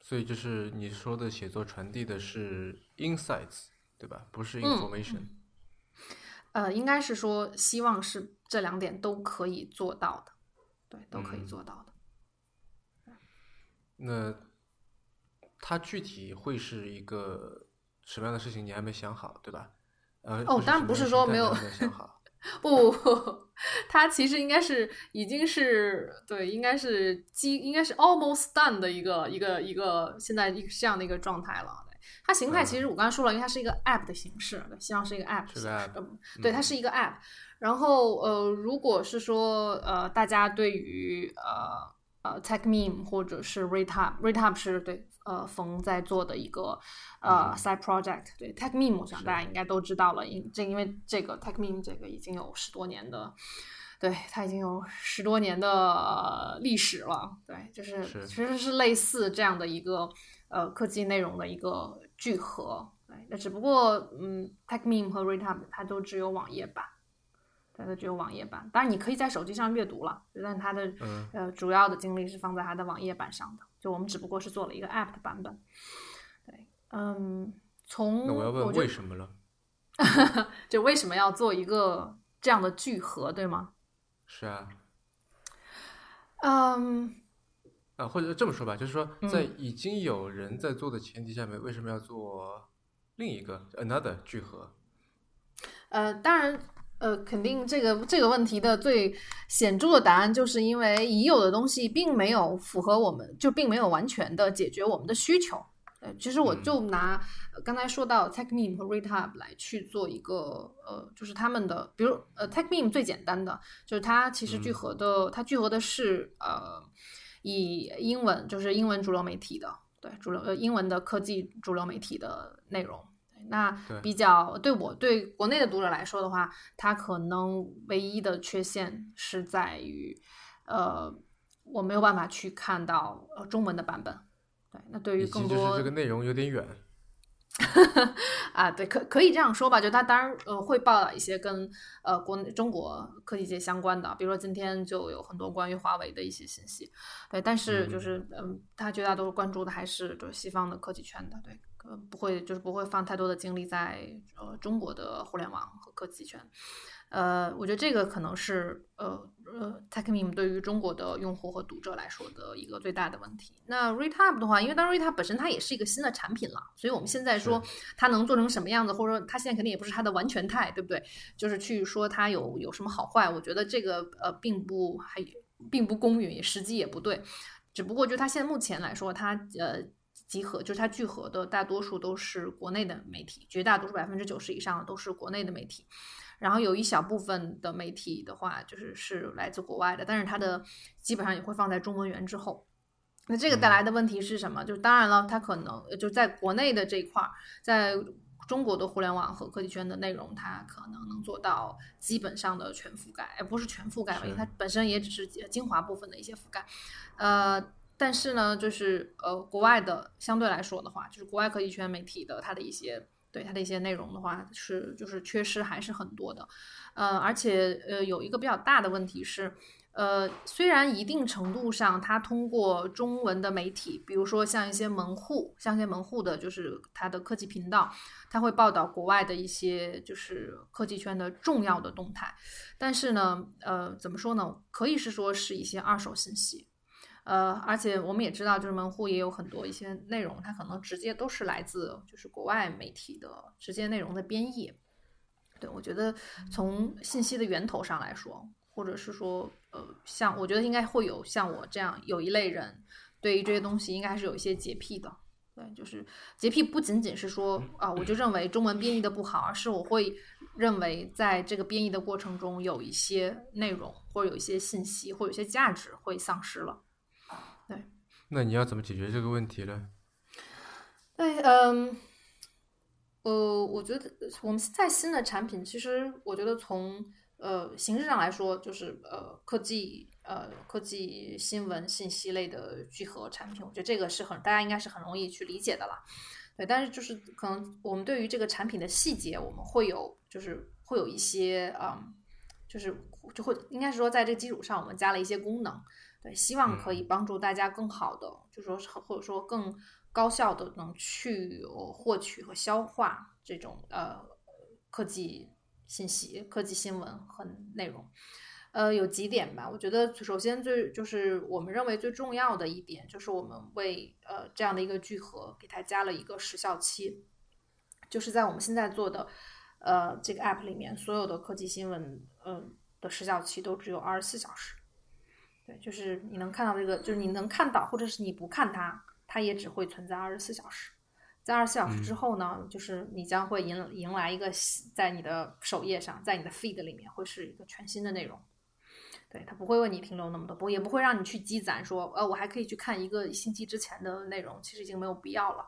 所以就是你说的写作传递的是 insights，对吧？不是嗯 information。呃，应该是说，希望是这两点都可以做到的，对，都可以嗯做到的。那它具体会是一个什么样的事情？你还没想好，对吧？呃，哦当然不是说没有想好。不，它其实应该是已经是对，应该是基，应该是 almost done 的一个一个一个现在一个这样的一个状态了。对，它形态其实我刚才说了，因为它是一个 app 的形式，对，希望是一个 app 对，它是一个 app。然后呃，如果是说呃，大家对于呃呃 tech meme 或者是 retap，retap 是对呃冯在做的一个呃、嗯 side project，对 tech meme，我想大家应该都知道了，因这因为这个 tech meme 这个已经有十多年的。对，它已经有十多年的呃历史了。对，就是是其实是类似这样的一个呃科技内容的一个聚合。对，那只不过嗯，Tech Meme 和 Retab 它都只有网页版，对，它只有网页版。当然你可以在手机上阅读了，但它的嗯呃主要的精力是放在它的网页版上的。就我们只不过是做了一个 App 的版本。对，嗯，从那我要问为什么了？就为什么要做一个这样的聚合，对吗？是啊，嗯，啊，或者这么说吧，就是说，在嗯已经有人在做的前提下面，为什么要做另一个 another 聚合？呃，当然，呃，肯定这个这个问题的最显著的答案，就是因为已有的东西并没有符合我们，就并没有完全的解决我们的需求。呃，其实我就拿刚才说到 TechMeme 和 ReadHub 来去做一个呃，就是他们的，比如呃 TechMeme 最简单的就是它其实聚合的，它聚合的是呃以英文就是英文主流媒体的，对主流呃英文的科技主流媒体的内容。那比较对我对国内的读者来说的话，它可能唯一的缺陷是在于，呃，我没有办法去看到呃中文的版本。对，那对于更多这个内容有点远。啊，对，可可以这样说吧，就他当然呃会报道一些跟呃国内中国科技界相关的，比如说今天就有很多关于华为的一些信息。对，但是就是嗯，他绝大多数关注的还是就是西方的科技圈的，对。呃，不会，就是不会放太多的精力在呃中国的互联网和科技圈。呃，我觉得这个可能是呃呃，TechMeme 对于中国的用户和读者来说的一个最大的问题。那 ReadHub 的话，因为当然 ReadHub 本身它也是一个新的产品了，所以我们现在说它能做成什么样子，或者说它现在肯定也不是它的完全态，对不对？就是去说它有有什么好坏，我觉得这个呃并不还并不公允，时机也不对。只不过就它现在目前来说，它呃。集合就是它聚合的大多数都是国内的媒体，绝大多数百分之九十以上都是国内的媒体，然后有一小部分的媒体的话就是是来自国外的，但是它的基本上也会放在中文源之后。那这个带来的问题是什么？就当然了，它可能就在国内的这一块，在中国的互联网和科技圈的内容，它可能能做到基本上的全覆盖，而不是全覆盖吧，因为它本身也只是精华部分的一些覆盖，呃。但是呢，就是呃，国外的相对来说的话，就是国外科技圈媒体的它的一些对它的一些内容的话，是就是缺失还是很多的，呃，而且呃，有一个比较大的问题是，呃，虽然一定程度上它通过中文的媒体，比如说像一些门户，像一些门户的，就是它的科技频道，它会报道国外的一些就是科技圈的重要的动态，但是呢，呃，怎么说呢？可以是说是一些二手信息。呃，而且我们也知道，就是门户也有很多一些内容，它可能直接都是来自就是国外媒体的直接内容的编译。对我觉得从信息的源头上来说，或者是说，呃，像我觉得应该会有像我这样有一类人，对于这些东西应该是有一些洁癖的。对，就是洁癖不仅仅是说啊，我就认为中文编译的不好，而是我会认为在这个编译的过程中有一些内容或者有一些信息或有些价值会丧失了。那你要怎么解决这个问题呢？对，嗯，呃，我觉得我们现在新的产品，其实我觉得从呃形式上来说，就是呃科技呃科技新闻信息类的聚合产品，我觉得这个是很大家应该是很容易去理解的了。对，但是就是可能我们对于这个产品的细节，我们会有就是会有一些嗯，就是就会应该是说在这个基础上，我们加了一些功能。对，希望可以帮助大家更好的，就说或者说更高效的能去获取和消化这种呃科技信息、科技新闻和内容。呃，有几点吧，我觉得首先最就是我们认为最重要的一点，就是我们为呃这样的一个聚合给它加了一个时效期，就是在我们现在做的呃这个 app 里面，所有的科技新闻嗯的时效期都只有二十四小时。对，就是你能看到这个，就是你能看到，或者是你不看它，它也只会存在二十四小时。在二十四小时之后呢，就是你将会迎迎来一个在你的首页上，在你的 feed 里面会是一个全新的内容。对，它不会为你停留那么多，不也不会让你去积攒，说呃我还可以去看一个星期之前的内容，其实已经没有必要了。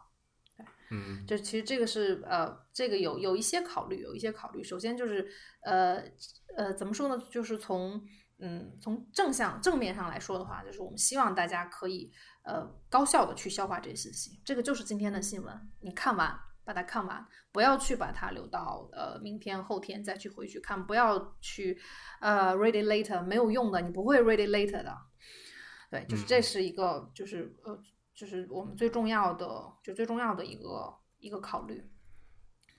对，嗯，就其实这个是呃，这个有有一些考虑，有一些考虑。首先就是呃呃，怎么说呢？就是从嗯，从正向正面上来说的话，就是我们希望大家可以呃高效的去消化这些信息。这个就是今天的新闻，你看完把它看完，不要去把它留到呃明天后天再去回去看，不要去呃 read it later 没有用的，你不会 read it later 的。对，就是这是一个就是呃就是我们最重要的就最重要的一个一个考虑。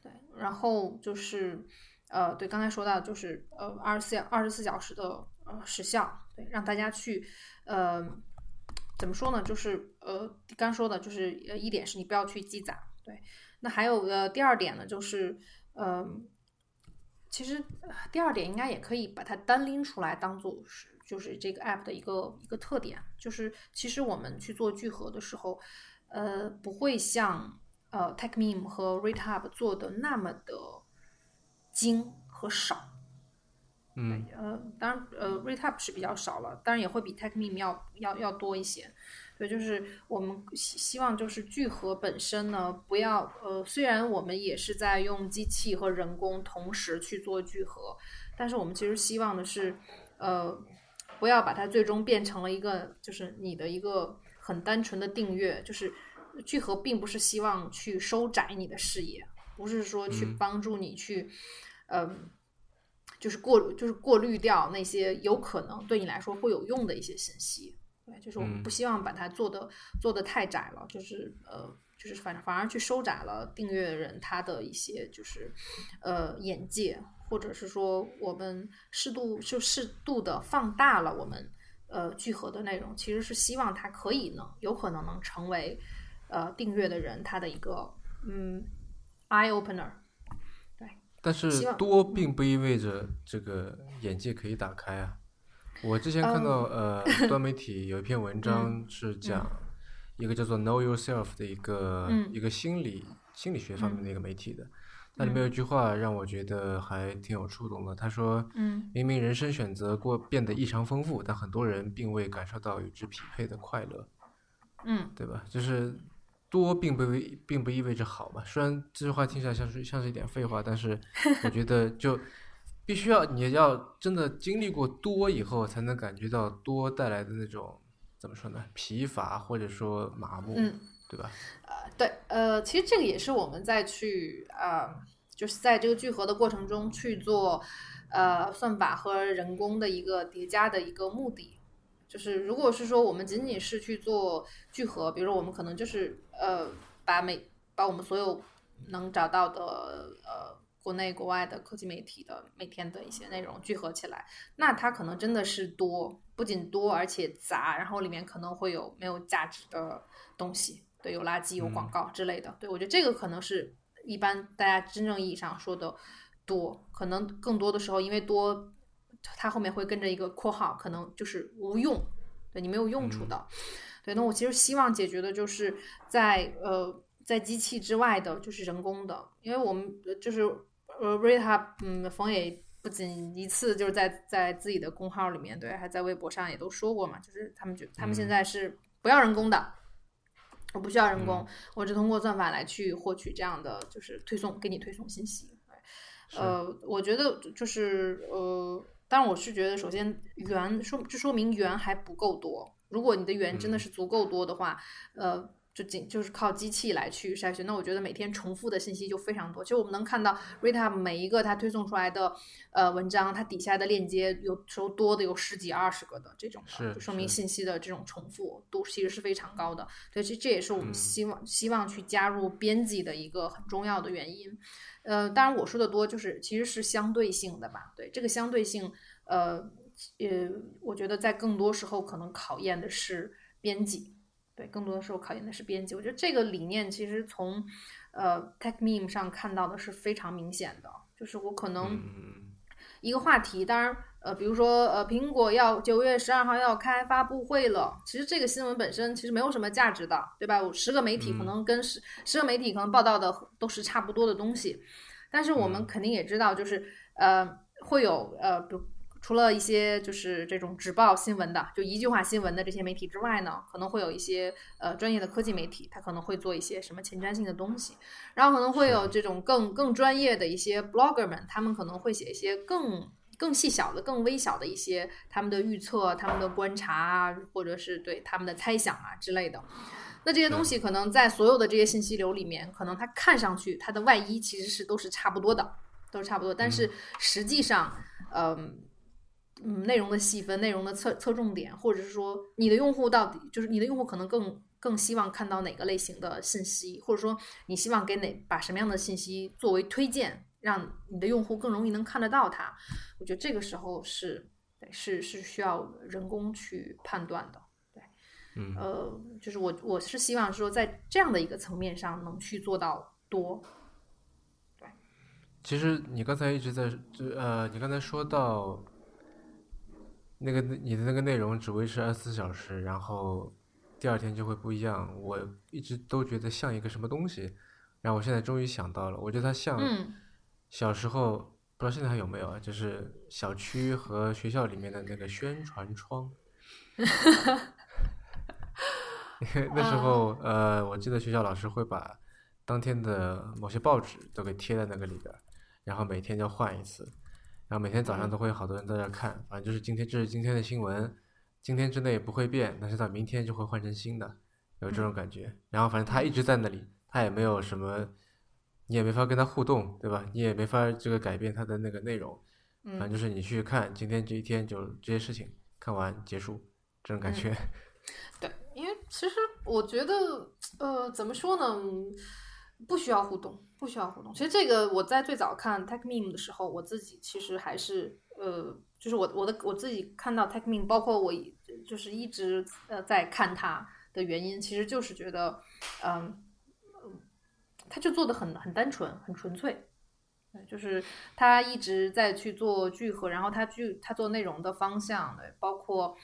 对，然后就是呃对刚才说到就是呃二十四二十四小时的。呃，时效对，让大家去，呃，怎么说呢？就是呃，刚说的，就是呃，一点是你不要去积攒，对。那还有的第二点呢，就是呃，其实第二点应该也可以把它单拎出来，当做是就是这个 app 的一个一个特点，就是其实我们去做聚合的时候，呃，不会像呃 TechMeme 和 RateHub 做的那么的精和少。嗯，呃，当然，呃，RateHub 是比较少了，当然也会比 TechMeme 要要要多一些。对，就是我们希希望就是聚合本身呢，不要呃，虽然我们也是在用机器和人工同时去做聚合，但是我们其实希望的是，呃，不要把它最终变成了一个就是你的一个很单纯的订阅，就是聚合并不是希望去收窄你的视野，不是说去帮助你去，嗯。就是过，就是过滤掉那些有可能对你来说会有用的一些信息。对，就是我们不希望把它做的做的太窄了，就是呃，就是反正反而去收窄了订阅人他的一些就是呃眼界，或者是说我们适度就适度的放大了我们呃聚合的内容，其实是希望它可以呢，有可能能成为呃订阅的人他的一个嗯 eye opener。但是多并不意味着这个眼界可以打开啊！我之前看到呃，多媒体有一篇文章是讲一个叫做 Know Yourself 的一个一个心理心理学方面的一个媒体的，那里面有一句话让我觉得还挺有触动的。他说：“明明人生选择过变得异常丰富，但很多人并未感受到与之匹配的快乐。”嗯，对吧？就是。多并不并不意味着好嘛，虽然这句话听起来像是像是一点废话，但是我觉得 就必须要你要真的经历过多以后，才能感觉到多带来的那种怎么说呢？疲乏或者说麻木，对吧？呃，对，呃，其实这个也是我们在去呃，就是在这个聚合的过程中去做呃算法和人工的一个叠加的一个目的。就是如果是说我们仅仅是去做聚合，比如说我们可能就是呃把每把我们所有能找到的呃国内国外的科技媒体的每天的一些内容聚合起来，那它可能真的是多，不仅多而且杂，然后里面可能会有没有价值的东西，对，有垃圾有广告之类的，对我觉得这个可能是一般大家真正意义上说的多，可能更多的时候因为多。它后面会跟着一个括号，可能就是无用，对你没有用处的。对，那我其实希望解决的就是在呃在机器之外的，就是人工的，因为我们就是呃 Rita，嗯，冯也不仅一次就是在在自己的公号里面，对，还在微博上也都说过嘛，就是他们觉他们现在是不要人工的，我不需要人工，我只通过算法来去获取这样的就是推送给你推送信息。呃，我觉得就是呃。但是我是觉得，首先圆说就说明圆还不够多。如果你的圆真的是足够多的话，呃，就仅就是靠机器来去筛选，那我觉得每天重复的信息就非常多。其实我们能看到 Rita 每一个它推送出来的呃文章，它底下的链接有时候多的有十几二十个的这种，就说明信息的这种重复度其实是非常高的。所以这这也是我们希望希望去加入编辑的一个很重要的原因。呃，当然我说的多就是其实是相对性的吧，对这个相对性，呃，呃，我觉得在更多时候可能考验的是编辑，对，更多的时候考验的是编辑。我觉得这个理念其实从呃 TechMeme 上看到的是非常明显的，就是我可能一个话题，当然。呃，比如说，呃，苹果要九月十二号要开发布会了。其实这个新闻本身其实没有什么价值的，对吧？我十个媒体可能跟十十个媒体可能报道的都是差不多的东西，但是我们肯定也知道，就是呃，会有呃，比如除了一些就是这种只报新闻的，就一句话新闻的这些媒体之外呢，可能会有一些呃专业的科技媒体，他可能会做一些什么前瞻性的东西，然后可能会有这种更更专业的一些 blogger 们，他们可能会写一些更。更细小的、更微小的一些他们的预测、他们的观察啊，或者是对他们的猜想啊之类的。那这些东西可能在所有的这些信息流里面，可能它看上去它的外衣其实是都是差不多的，都是差不多。但是实际上，嗯嗯，内容的细分、内容的侧侧重点，或者是说你的用户到底就是你的用户可能更更希望看到哪个类型的信息，或者说你希望给哪把什么样的信息作为推荐。让你的用户更容易能看得到它，我觉得这个时候是对是是需要人工去判断的，对，嗯，呃，就是我我是希望说在这样的一个层面上能去做到多，对。其实你刚才一直在就呃，你刚才说到那个你的那个内容只维持二十四小时，然后第二天就会不一样。我一直都觉得像一个什么东西，然后我现在终于想到了，我觉得它像嗯小时候，不知道现在还有没有啊，就是小区和学校里面的那个宣传窗。那时候，呃，我记得学校老师会把当天的某些报纸都给贴在那个里边，然后每天就换一次，然后每天早上都会有好多人在那看，反正就是今天这是今天的新闻，今天之内不会变，但是到明天就会换成新的，有这种感觉。然后反正他一直在那里，他也没有什么，你也没法跟他互动，对吧？你也没法这个改变他的那个内容，反正嗯就是你去看今天这一天就这些事情看完结束，这种感觉。对，因为其实我觉得，呃，怎么说呢，不需要互动，不需要互动。其实这个我在最早看 Tech Meme 的时候，我自己其实还是呃，就是我我的我自己看到 Tech Meme，包括我就是一直呃在看它的原因，其实就是觉得，嗯、嗯，他就做的很很单纯，很纯粹。就是他一直在去做聚合，然后他聚他做内容的方向，对，包括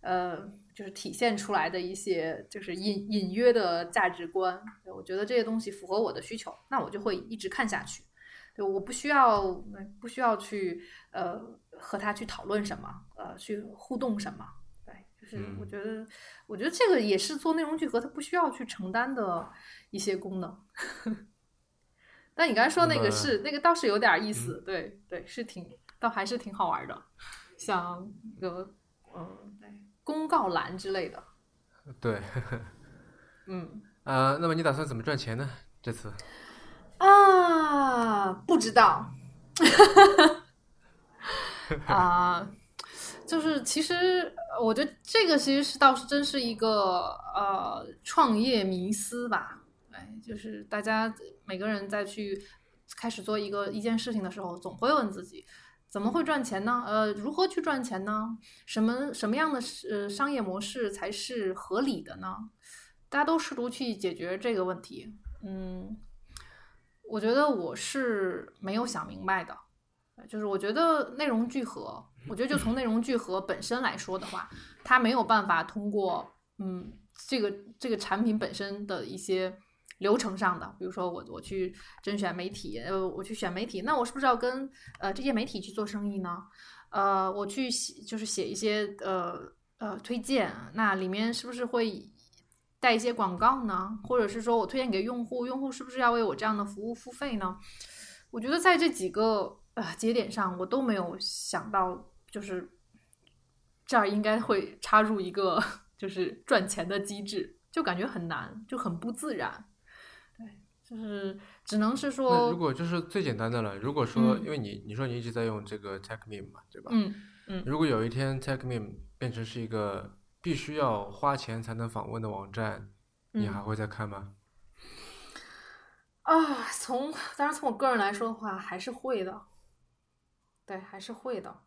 呃，就是体现出来的一些就是隐隐约的价值观，对我觉得这些东西符合我的需求，那我就会一直看下去。对，我不需要不需要去呃和他去讨论什么，呃，去互动什么。对，就是我嗯觉得，我觉得这个也是做内容聚合，它不需要去承担的一些功能。但你刚才说那个是那个倒是有点意思，对对，是挺倒还是挺好玩的，像一个嗯对公告栏之类的，对，嗯呃，那么你打算怎么赚钱呢？这次？啊，不知道啊，就是其实我觉得这个其实是倒是真是一个呃创业迷思吧，哎，就是大家每个人在去开始做一个一件事情的时候，总会问自己。怎么会赚钱呢？呃，如何去赚钱呢？什么什么样的呃商业模式才是合理的呢？大家都试图去解决这个问题。嗯，我觉得我是没有想明白的，就是我觉得内容聚合，我觉得就从内容聚合本身来说的话，它没有办法通过嗯这个这个产品本身的一些流程上的，比如说我我去甄选媒体，呃，我去选媒体，那我是不是要跟呃这些媒体去做生意呢？呃，我去写就是写一些呃呃推荐，那里面是不是会带一些广告呢？或者是说我推荐给用户，用户是不是要为我这样的服务付费呢？我觉得在这几个呃节点上，我都没有想到，就是这儿应该会插入一个 就是赚钱的机制，就感觉很难，就很不自然。对，就是只能是说如，果就是最简单的了，如果说，嗯因为你你说你一直在用这个 TechMeme 嘛，对吧？嗯嗯如果有一天 TechMeme 变成是一个必须要花钱才能访问的网站，你嗯还会再看吗？啊，从当然从我个人来说的话，还是会的，对，还是会的。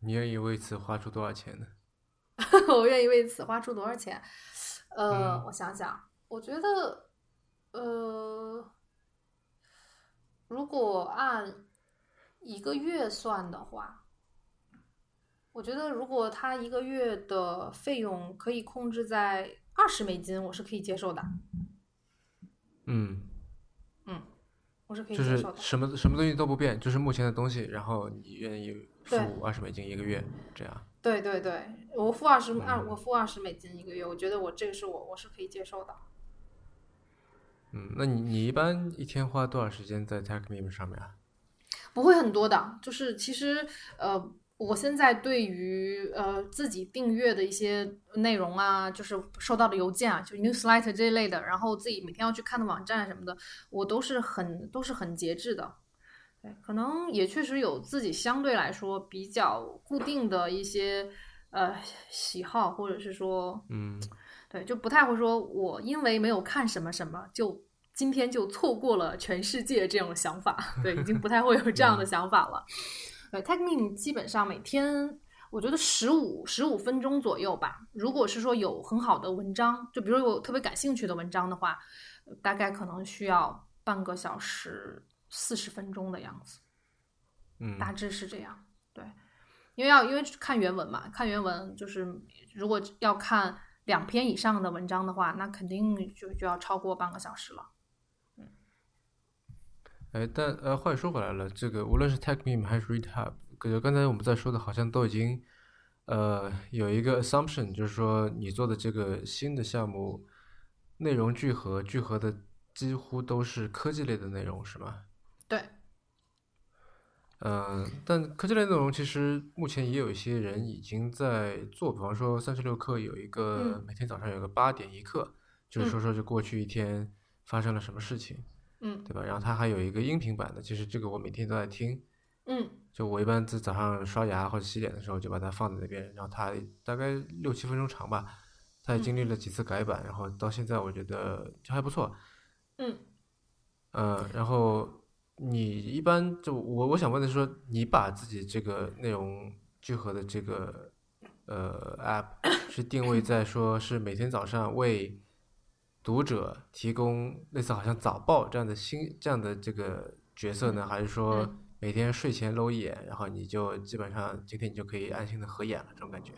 你愿意为此花出多少钱呢？我愿意为此花出多少钱？呃，嗯我想想，我觉得，呃，如果按一个月算的话，我觉得如果他一个月的费用可以控制在二十美金，我是可以接受的。嗯，嗯我是可以接受的。什么什么东西都不变，就是目前的东西，然后你愿意付对二十美金一个月，这样。对对对，我付二十二，嗯我付二十美金一个月，我觉得我这个是我我是可以接受的。嗯，那你你一般一天花多少时间在 TechMeme 上面啊？不会很多的，就是其实呃，我现在对于呃自己订阅的一些内容啊，就是收到的邮件啊，就 newsletter 这一类的，然后自己每天要去看的网站什么的，我都是很都是很节制的。对，可能也确实有自己相对来说比较固定的一些呃喜好，或者是说嗯，对，就不太会说我因为没有看什么什么，就今天就错过了全世界这种想法。对，已经不太会有这样的想法了。对 t e c h m e 基本上每天我觉得十五十五分钟左右吧。如果是说有很好的文章，就比如我特别感兴趣的文章的话，呃大概可能需要半个小时四十分钟的样子。嗯，大致是这样，对，因为要因为看原文嘛，看原文就是如果要看两篇以上的文章的话，那肯定就就要超过半个小时了。嗯哎，但呃，话又说回来了，这个无论是 TechMeme 还是 ReadHub，感觉刚才我们在说的，好像都已经呃有一个 assumption，就是说你做的这个新的项目内容聚合，聚合的几乎都是科技类的内容，是吗？对，嗯，但科技类内容其实目前也有一些人已经在做，比方说三十六课有一个每天早上有个八点一刻，就是说说这过去一天发生了什么事情。嗯，对吧？然后它还有一个音频版的，其实这个我每天都在听。嗯，就我一般在早上刷牙或者洗脸的时候，就把它放在那边。然后它大概六七分钟长吧，它也经历了几次改版，然后到现在我觉得就还不错。嗯，呃，然后你一般就我我想问的是说，你把自己这个内容聚合的这个呃 app 是定位在说是每天早上为读者提供类似好像早报这样的新这样的这个角色呢，还是说每天睡前搂一眼，然后你就基本上今天你就可以安心的合眼了这种感觉？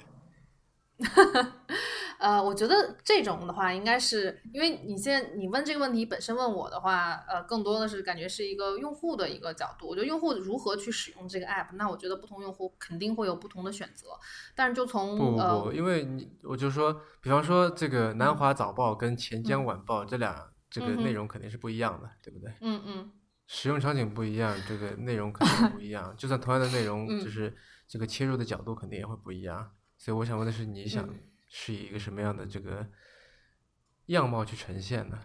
呃，我觉得这种的话，应该是因为你现在你问这个问题本身问我的话，呃，更多的是感觉是一个用户的一个角度。我觉得用户如何去使用这个 app，那我觉得不同用户肯定会有不同的选择。但是就从不不呃不，因为你我就说，比方说这个南华早报跟钱江晚报这俩这个内容肯定是不一样的，对不对？嗯嗯使用场景不一样，这个内容肯定不一样。就算同样的内容，嗯就是这个切入的角度肯定也会不一样。所以我想问的是，你想嗯是以一个什么样的这个样貌去呈现呢？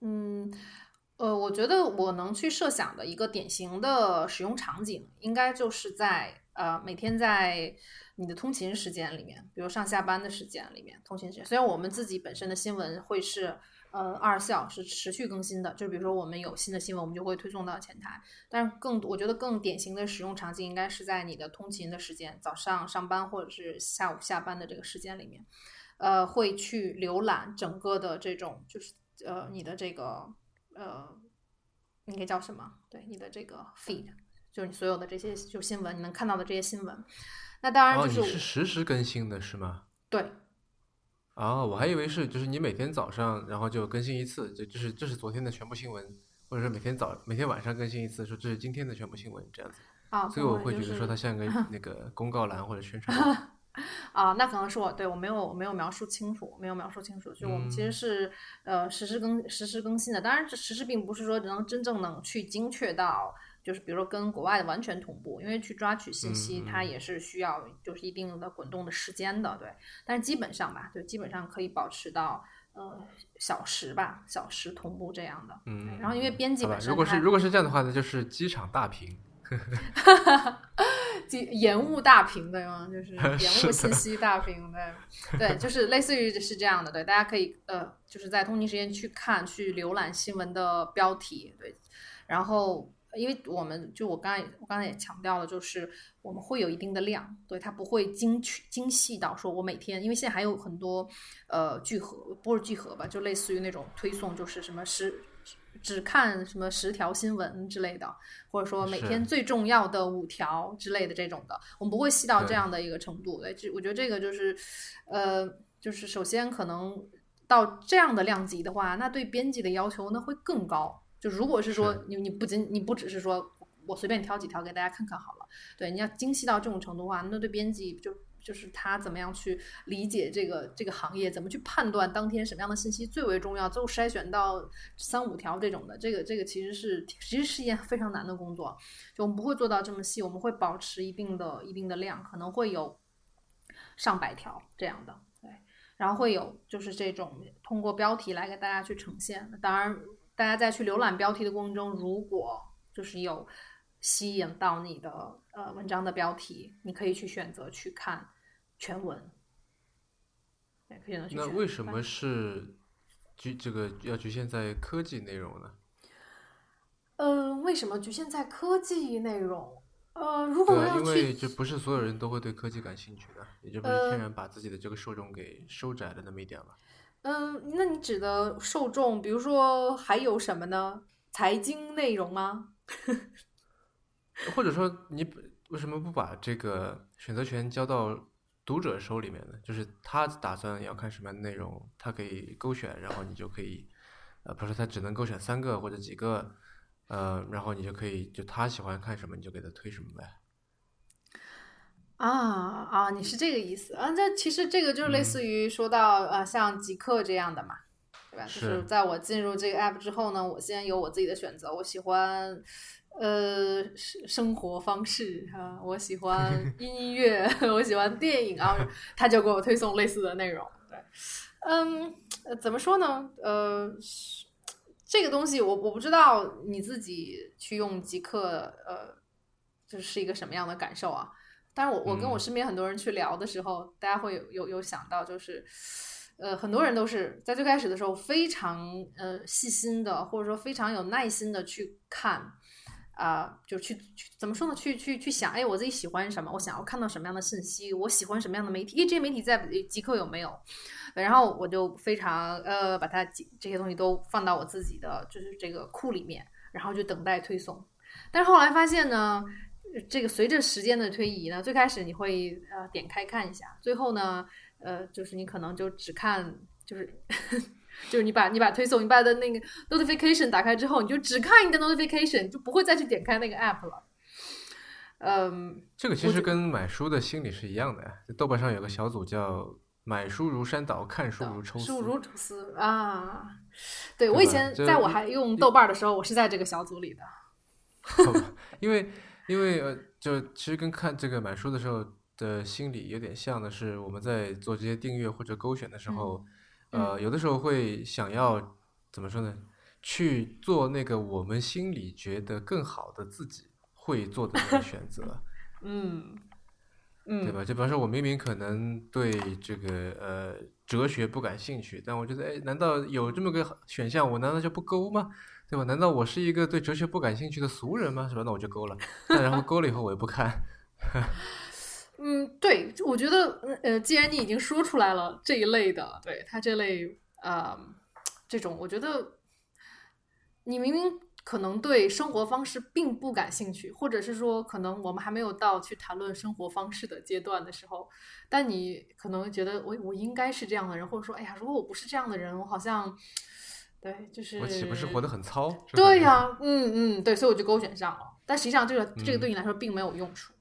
嗯，呃，我觉得我能去设想的一个典型的使用场景，应该就是在呃每天在你的通勤时间里面，比如上下班的时间里面，通勤时间。虽然我们自己本身的新闻会是呃二十四小时持续更新的，就比如说我们有新的新闻，我们就会推送到前台。但是更我觉得更典型的使用场景应该是在你的通勤的时间，早上上班或者是下午下班的这个时间里面。呃，会去浏览整个的这种，就是呃，你的这个呃，应该叫什么？对，你的这个 feed，就是你所有的这些就新闻，你能看到的这些新闻。那当然哦，就是实时更新的是吗？对，哦，我还以为是，就是你每天早上然后就更新一次，就就是这是昨天的全部新闻，或者是每天早每天晚上更新一次，说这是今天的全部新闻这样子。啊，所以我会觉得说它像个 那个公告栏或者宣传栏。啊，那可能是我对我没有我没有描述清楚，没有描述清楚。就我们其实嗯是、呃实时更实时更新的，当然这实时并不是说能真正能去精确到，就是比如说跟国外的完全同步，因为去抓取信息嗯它也是需要就是一定的滚动的时间的，对。但是基本上吧，就，基本上可以保持到呃小时吧，小时同步这样的。嗯，然后因为编辑本，身如果是如果是这样的话，那就是机场大屏。延延误大屏对吗？就是 延误信息大屏对，对，就是类似于是这样的，对，大家可以呃，就是在通勤时间去看、去浏览新闻的标题，对，然后因为我们就我刚才我刚才也强调了，就是我们会有一定的量，对，它不会精确精细到说我每天，因为现在还有很多呃聚合，不是聚合吧，就类似于那种推送，就是什么十只看什么十条新闻之类的，或者说每天最重要的五条之类的这种的，我们不会细到这样的一个程度。对，这我觉得这个就是，呃，就是首先可能到这样的量级的话，那对编辑的要求那会更高。就如果是说你你不仅你不只是说我随便挑几条给大家看看好了，对，你要精细到这种程度的话，那对编辑就就是他怎么样去理解这个这个行业，怎么去判断当天什么样的信息最为重要，最后筛选到三五条这种的，这个这个其实是其实是一件非常难的工作。就我们不会做到这么细，我们会保持一定的一定的量，可能会有上百条这样的，对，然后会有就是这种通过标题来给大家去呈现。当然，大家在去浏览标题的过程中，如果就是有吸引到你的呃文章的标题，你可以去选择去看全文。对，可以选择去那为什么是局这个要局限在科技内容呢？呃，为什么局限在科技内容？呃，如果因为这不是所有人都会对科技感兴趣的，也就不是呃天然把自己的这个受众给收窄了那么一点嘛。嗯，那你指的受众，比如说还有什么呢？财经内容吗？或者说，你为什么不把这个选择权交到读者手里面呢，就是他打算要看什么内容，他可以勾选，然后你就可以，呃，比如说他只能勾选三个或者几个，呃，然后你就可以就他喜欢看什么你就给他推什么呗。啊啊，你是这个意思啊？这其实这个就是类似于说到呃，像极客这样的嘛，对吧？就是在我进入这个 app 之后呢，我先有我自己的选择，我喜欢呃生生活方式啊，我喜欢 音乐，我喜欢电影啊，他就给我推送类似的内容。对，嗯，怎么说呢？呃，这个东西我我不知道你自己去用极客呃，就是一个什么样的感受啊？但是我我跟我身边很多人去聊的时候，大家会有有有想到，就是，呃，很多人都是在最开始的时候非常呃细心的，或者说非常有耐心的去看，啊，就去去怎么说呢？去去去想，哎，我自己喜欢什么？我想要看到什么样的信息？我喜欢什么样的媒体？哎，这些媒体在极客有没有？然后我就非常呃把它这些东西都放到我自己的就是这个库里面，然后就等待推送。但是后来发现呢。这个随着时间的推移呢，最开始你会呃点开看一下，最后呢，呃，就是你可能就只看，就是 就是你把你把推送你把的那个 notification 打开之后，你就只看一个 notification，就不会再去点开那个 app 了。嗯，这个其实跟买书的心理是一样的呀。豆瓣上有个小组叫“买书如山倒，看书如抽丝”，书如抽丝啊。对我以前在我还用豆瓣的时候，我是在这个小组里的。因为。因为呃，就其实跟看这个买书的时候的心理有点像的是，我们在做这些订阅或者勾选的时候，呃，有的时候会想要怎么说呢？去做那个我们心里觉得更好的自己会做的那个选择。嗯，嗯，对吧？就比方说，我明明可能对这个呃哲学不感兴趣，但我觉得，哎，难道有这么个选项，我难道就不勾吗？对吧？难道我是一个对哲学不感兴趣的俗人吗？是吧？那我就勾了。那然后勾了以后，我也不看。嗯，对，我觉得，呃，既然你已经说出来了这一类的，对他这类，呃，这种，我觉得你明明可能对生活方式并不感兴趣，或者是说，可能我们还没有到去谈论生活方式的阶段的时候，但你可能觉得我我应该是这样的人，或者说，哎呀，如果我不是这样的人，我好像。对，就是我岂不是活得很糙？对呀，嗯嗯，对，所以我就勾选上了。但实际上，这个这个对你来说并没有用处。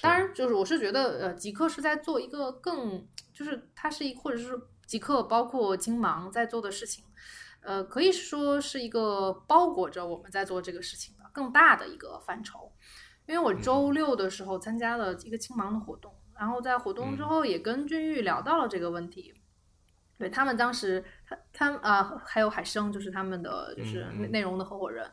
当然，就是我是觉得，呃，极客是在做一个更，就是它是一，或者是极客包括金芒在做的事情，呃，可以说是一个包裹着我们在做这个事情的更大的一个范畴。因为我周六的时候参加了一个青芒的活动，然后在活动之后也跟君玉聊到了这个问题。对他们当时，他他啊，还有海生，就是他们的就是内容的合伙人，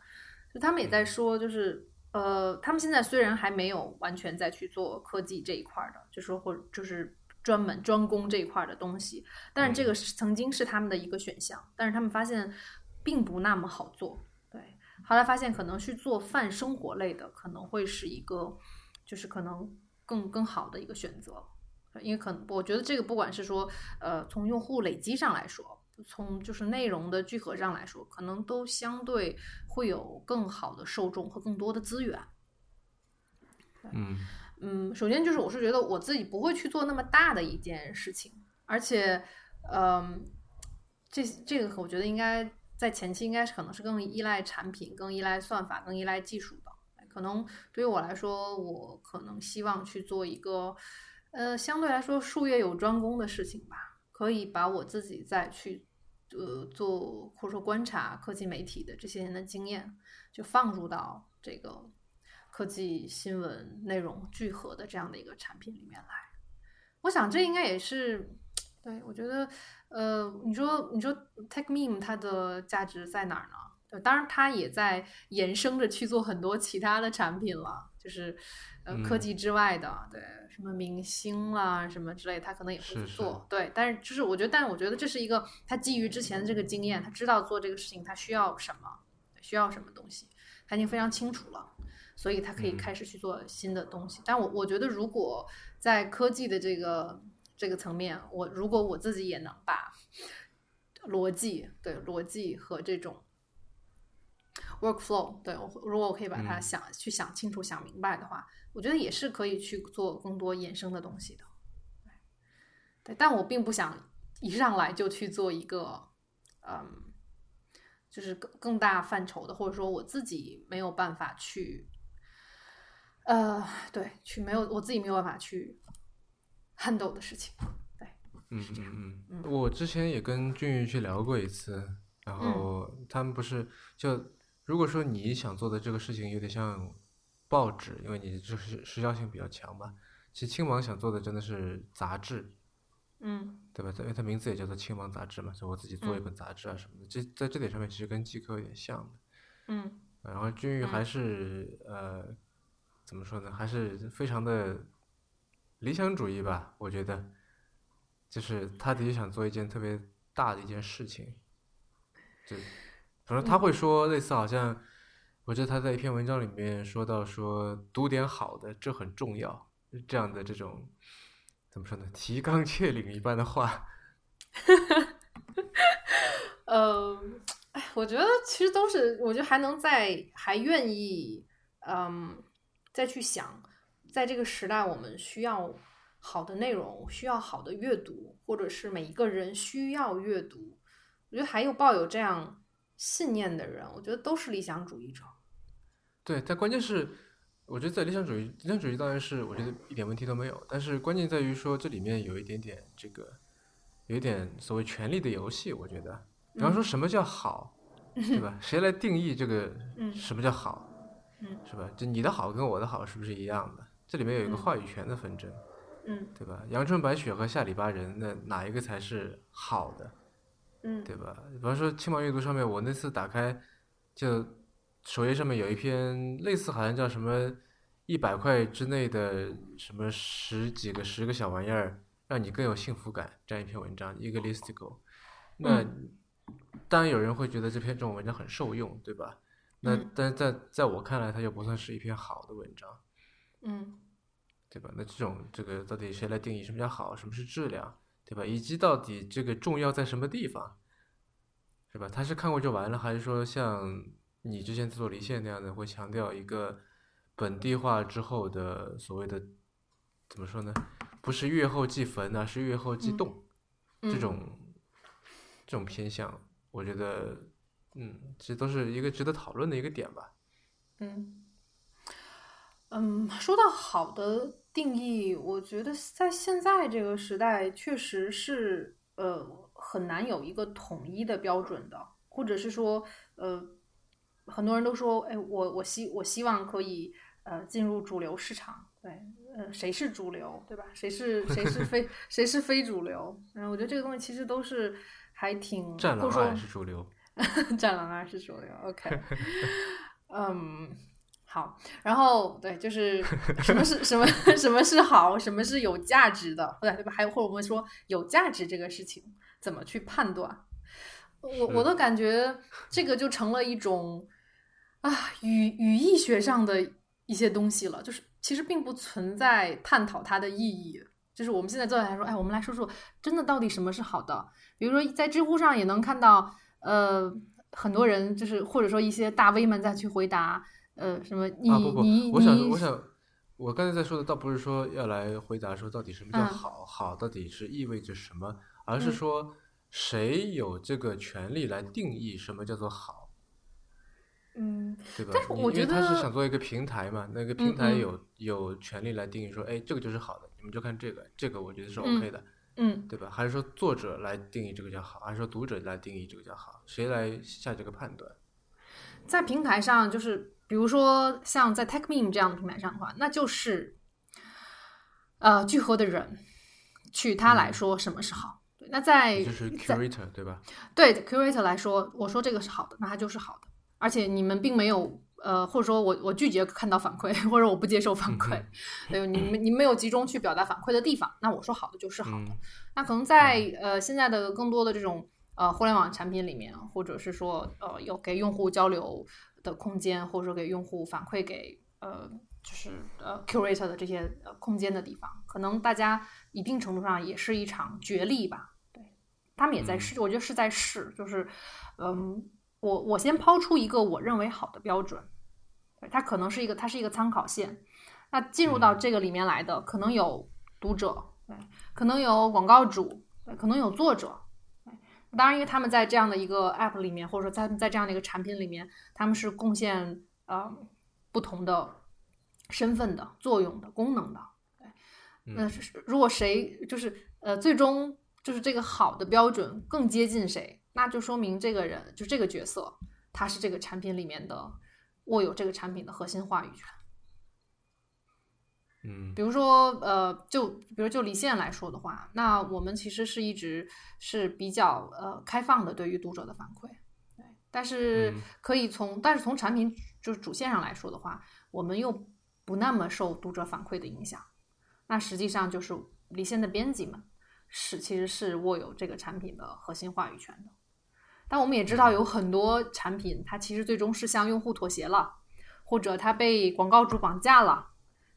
就他们也在说，就是呃，他们现在虽然还没有完全在去做科技这一块的，就说或就是专门专攻这一块的东西，但是这个是曾经是他们的一个选项，但是他们发现并不那么好做，对，后来发现可能去做泛生活类的，可能会是一个就是可能更更好的一个选择。因为可能我觉得这个不管是说，呃，从用户累积上来说，从就是内容的聚合上来说，可能都相对会有更好的受众和更多的资源。嗯嗯，首先就是我是觉得我自己不会去做那么大的一件事情，而且，嗯，这这个我觉得应该在前期应该是可能是更依赖产品、更依赖算法、更依赖技术的。可能对于我来说，我可能希望去做一个。呃，相对来说，术业有专攻的事情吧，可以把我自己再去呃做或者说观察科技媒体的这些年的经验，就放入到这个科技新闻内容聚合的这样的一个产品里面来。我想这应该也是对我觉得，呃，你说你说 TechMeme 它的价值在哪儿呢？当然它也在延伸着去做很多其他的产品了，就是呃科技之外的，对。什么明星啦，什么之类，他可能也会去做。对，但是就是我觉得，但是我觉得这是一个他基于之前的这个经验，他知道做这个事情他需要什么，需要什么东西，他已经非常清楚了，所以他可以开始去做新的东西。但我我觉得，如果在科技的这个这个层面，我如果我自己也能把逻辑，对逻辑和这种 workflow，对我如果我可以把它想去想清楚、想明白的话。我觉得也是可以去做更多衍生的东西的。对，但我并不想一上来就去做一个，嗯，就是更更大范畴的，或者说我自己没有办法去，呃，对，去没有我自己没有办法去 handle 的事情。对，嗯嗯嗯，我之前也跟俊宇去聊过一次，然后他们不是就如果说你想做的这个事情有点像报纸，因为你就是时效性比较强嘛。其实青芒想做的真的是杂志。嗯，对吧？因为它名字也叫做《青芒杂志》嘛，所以我自己做一本杂志啊什么的。这在这点上面，其实跟季科有点像的。嗯，然后君玉还是呃，怎么说呢？还是非常的理想主义吧。我觉得，就是他的确想做一件特别大的一件事情。就，反正他会说类似好像，我记得他在一篇文章里面说到说，读点好的，这很重要。这样的这种。怎么说呢？提纲挈领一般的话，呃，哎，我觉得其实都是，我觉得还能再还愿意，嗯，再去想，在这个时代，我们需要好的内容，需要好的阅读，或者是每一个人需要阅读。我觉得还有抱有这样信念的人，我觉得都是理想主义者。对，但关键是。我觉得在理想主义，理想主义当然是我觉得一点问题都没有，但是关键在于说这里面有一点点这个，有一点所谓权力的游戏。我觉得，比方说什么叫好，对吧？谁来定义这个 什么叫好，是吧？就你的好跟我的好是不是一样的？这里面有一个话语权的纷争，嗯，对吧？阳春白雪和下里巴人，那哪一个才是好的？嗯，对吧？比方说青芒阅读上面，我那次打开就。首页上面有一篇类似，好像叫什么一百块之内的什么十几个十个小玩意儿，让你更有幸福感这样一篇文章，一个 listicle。那当然有人会觉得这篇这种文章很受用，对吧？那但在在我看来，它就不算是一篇好的文章，嗯，对吧？那这种这个到底谁来定义什么叫好，什么是质量，对吧？以及到底这个重要在什么地方，是吧？他是看过就完了，还是说像？你之前做离线那样的，会强调一个本地化之后的所谓的怎么说呢？不是月后即焚而是月后即冻这种这种偏向，我觉得嗯，其实都是一个值得讨论的一个点吧。嗯嗯，说到好的定义，我觉得在现在这个时代，确实是呃很难有一个统一的标准的，或者是说呃。很多人都说，哎，我我希我希望可以呃进入主流市场，对，呃，谁是主流，对吧？谁是谁是非 谁是非主流？嗯，我觉得这个东西其实都是还挺。战狼二是主流。战狼二是主流，OK。嗯，好，然后对，就是什么是什么什么是好，什么是有价值的，对对吧？还有或者我们说有价值这个事情怎么去判断？我我都感觉这个就成了一种。啊，语语义学上的一些东西了，就是其实并不存在探讨它的意义。就是我们现在坐下来说，哎，我们来说说，真的到底什么是好的？比如说在知乎上也能看到，呃，很多人就是或者说一些大 V 们再去回答，呃，什么你你我想我想我刚才在说的倒不是说要来回答说到底什么叫好，好到底是意味着什么，而是说谁有这个权利来定义什么叫做好。嗯，对吧？但是我觉得他是想做一个平台嘛，那个平台有有权利来定义说，哎，这个就是好的，你们就看这个，这个我觉得是 OK 的，嗯，对吧？还是说作者来定义这个叫好，还是说读者来定义这个叫好？谁来下这个判断？在平台上，就是比如说像在 TechMeme 这样的平台上的话，那就是呃聚合的人去他来说什么是好。那在就是 Curator 对吧？对 Curator 来说，我说这个是好的，那它就是好的。而且你们并没有，呃，或者说我我拒绝看到反馈，或者我不接受反馈，对，你们你没有集中去表达反馈的地方，那我说好的就是好的。那可能在呃现在的更多的这种呃互联网产品里面，或者是说呃有给用户交流的空间，或者说给用户反馈给呃就是呃 curator 的这些呃空间的地方，可能大家一定程度上也是一场角力吧。对他们也在试，我觉得是在试，就是嗯。我我先抛出一个我认为好的标准，它可能是一个它是一个参考线。那进入到这个里面来的，可能有读者，对，可能有广告主，对，可能有作者，当然，因为他们在这样的一个 app 里面，或者说在在这样的一个产品里面，他们是贡献呃不同的身份的、作用的、功能的，对，那是如果谁就是呃最终就是这个好的标准更接近谁，那就说明这个人就这个角色，他是这个产品里面的握有这个产品的核心话语权。嗯，比如说，呃，就比如就离线来说的话，那我们其实是一直是比较呃开放的对于读者的反馈，对，但是可以从但是从产品就是主线上来说的话，我们又不那么受读者反馈的影响。那实际上就是离线的编辑们是其实是握有这个产品的核心话语权的。但我们也知道有很多产品，它其实最终是向用户妥协了，或者它被广告主绑架了。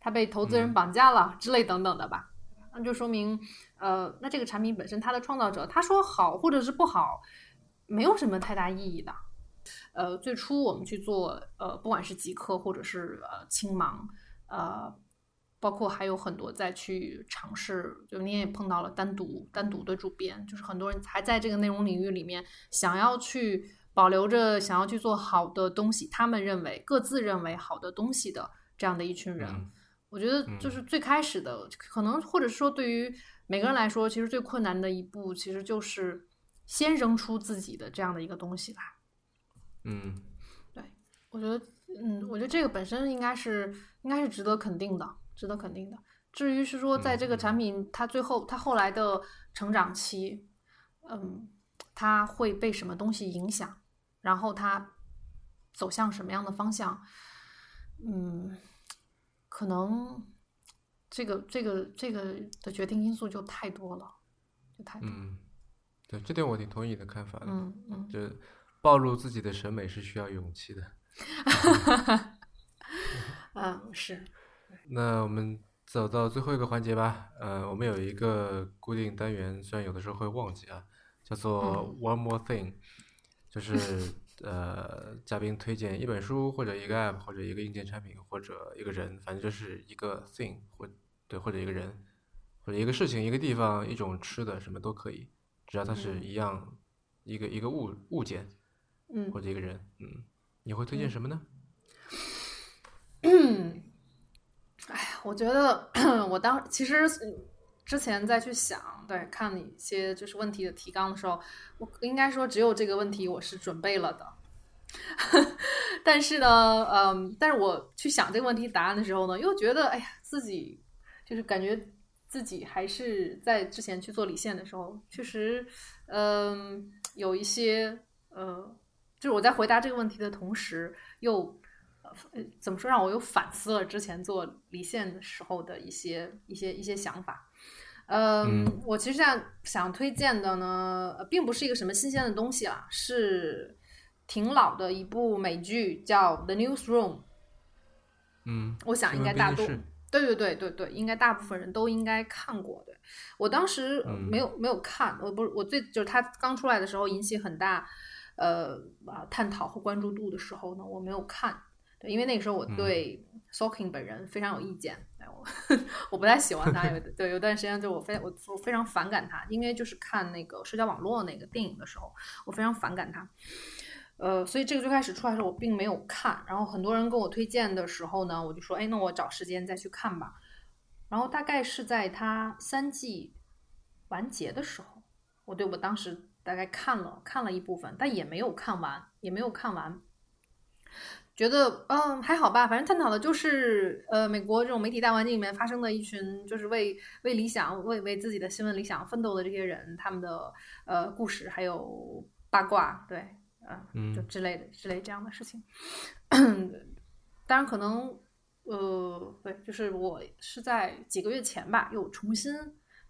它被投资人绑架了之类等等的吧，那就说明，呃，那这个产品本身它的创造者他说好或者是不好，没有什么太大意义的。呃，最初我们去做，呃，不管是极客或者是呃青芒，呃，包括还有很多在去尝试，就你也碰到了单独单独的主编，就是很多人还在这个内容领域里面想要去保留着，想要去做好的东西，他们认为各自认为好的东西的这样的一群人。我觉得就是最开始的，可能或者说对于每个人来说，其实最困难的一步，其实就是先扔出自己的这样的一个东西来。嗯，对，我觉得，嗯，我觉得这个本身应该是应该是值得肯定的，值得肯定的。至于是说，在这个产品它最后它后来的成长期，嗯，它会被什么东西影响，然后它走向什么样的方向，嗯。可能这个这个这个的决定因素就太多了，就太多。嗯，对，这点我挺同意你的看法的。嗯嗯，就暴露自己的审美是需要勇气的。嗯，是。那我们走到最后一个环节吧。呃，我们有一个固定单元，虽然有的时候会忘记啊，叫做 One More Thing，就是。呃，嘉宾推荐一本书，或者一个 app，或者一个硬件产品，或者一个人，反正就是一个 thing，或对，或者一个人，或者一个事情，一个地方，一种吃的，什么都可以，只要它是一样，一个一个物物件，嗯，或者一个人，嗯，你会推荐什么呢？我觉得 我当其实。之前再去想，对看一些就是问题的提纲的时候，我应该说只有这个问题我是准备了的。但是呢，嗯，但是我去想这个问题答案的时候呢，又觉得哎呀，自己就是感觉自己还是在之前去做理线的时候，确实，嗯，有一些呃，就是我在回答这个问题的同时，又呃怎么说让我又反思了之前做离线的时候的一些一些一些想法。嗯，我其实想想推荐的呢，并不是一个什么新鲜的东西啊，是挺老的一部美剧，叫《The Newsroom》。嗯，我想应该大多对对对对对，应该大部分人都应该看过。对我当时没有没有看，我不是我最就是他刚出来的时候引起很大呃啊探讨和关注度的时候呢，我没有看。对，因为那个时候我对 Soking 本人非常有意见，我 我不太喜欢他，有对有段时间就我非我我非常反感他，因为就是看那个社交网络那个电影的时候，我非常反感他，呃，所以这个最开始出来的时候我并没有看，然后很多人跟我推荐的时候呢，我就说，哎，那我找时间再去看吧，然后大概是在他三季完结的时候，我对我当时大概看了看了一部分，但也没有看完，也没有看完。觉得嗯还好吧，反正探讨的就是呃美国这种媒体大环境里面发生的一群就是为为理想为为自己的新闻理想奋斗的这些人他们的呃故事还有八卦对嗯就之类的之类这样的事情，当然可能呃对就是我是在几个月前吧又重新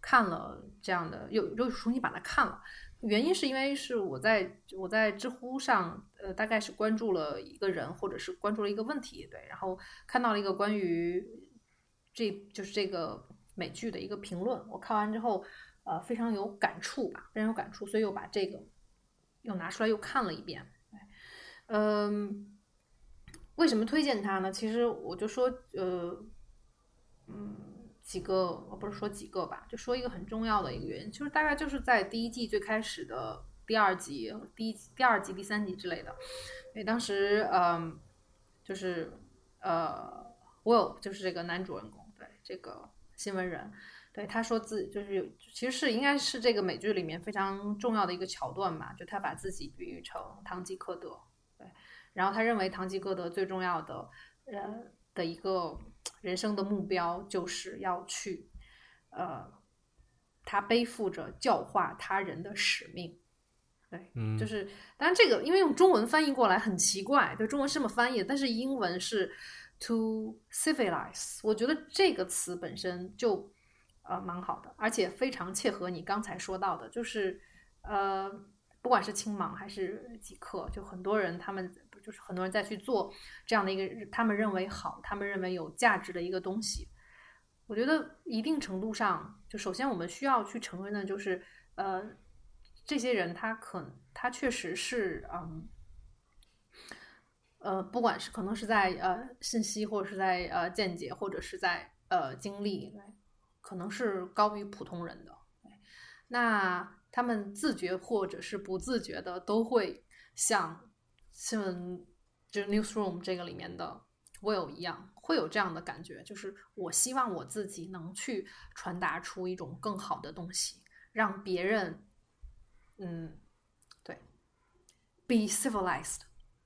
看了这样的又又重新把它看了。原因是因为是我在我在知乎上，呃，大概是关注了一个人，或者是关注了一个问题，对，然后看到了一个关于这就是这个美剧的一个评论，我看完之后，呃，非常有感触吧，非常有感触，所以又把这个又拿出来又看了一遍，嗯，为什么推荐它呢？其实我就说，呃，嗯。几个，我不是说几个吧，就说一个很重要的一个原因，就是大概就是在第一季最开始的第二集、第一第二集、第三集之类的，因为当时嗯，就是呃，Will 就是这个男主人公，对这个新闻人，对他说自就是有其实是应该是这个美剧里面非常重要的一个桥段吧，就他把自己比喻成堂吉诃德，对，然后他认为堂吉诃德最重要的呃的一个人生的目标就是要去呃，他背负着教化他人的使命。对，嗯，就是，当然这个因为用中文翻译过来很奇怪，对，中文是这么翻译的，但是英文是 to civilize，我觉得这个词本身就呃蛮好的，而且非常切合你刚才说到的，就是呃，不管是青盲还是极客，就很多人他们就是很多人在去做这样的一个他们认为好、他们认为有价值的一个东西。我觉得一定程度上，就首先我们需要去承认的就是呃。这些人他可他确实是嗯呃，不管是可能是在呃信息，或者是在呃见解，或者是在呃经历，可能是高于普通人的。那他们自觉或者是不自觉的，都会像新闻就是 newsroom 这个里面的 Will 一样，会有这样的感觉，就是我希望我自己能去传达出一种更好的东西，让别人。嗯，对，be civilized，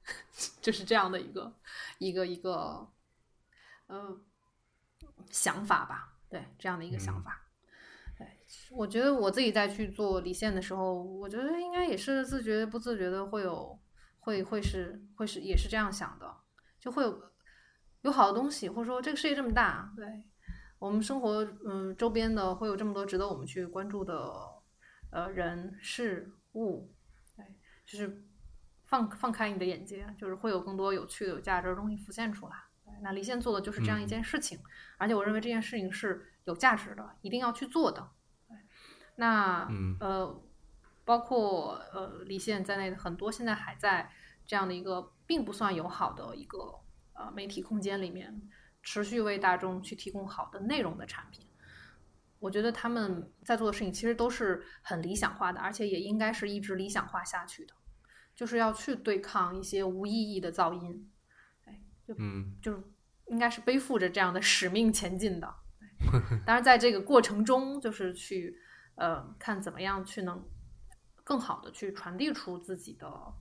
就是这样的一个一个一个呃想法吧。对，这样的一个想法。对，我觉得我自己在去做离线的时候，我觉得应该也是自觉不自觉的会有会会是会是也是这样想的，就会有有好的东西，或者说这个世界这么大，对我们生活嗯周边的会有这么多值得我们去关注的。呃，人事物，对，就是放放开你的眼界，就是会有更多有趣的、有价值的东西浮现出来。那离线做的就是这样一件事情，而且我认为这件事情是有价值的，一定要去做的。那嗯呃，包括呃离线在内的很多现在还在这样的一个并不算友好的一个呃媒体空间里面，持续为大众去提供好的内容的产品。我觉得他们在做的事情其实都是很理想化的，而且也应该是一直理想化下去的，就是要去对抗一些无意义的噪音，哎，就嗯，就是应该是背负着这样的使命前进的。当然，在这个过程中，就是去呃看怎么样去能更好的去传递出自己的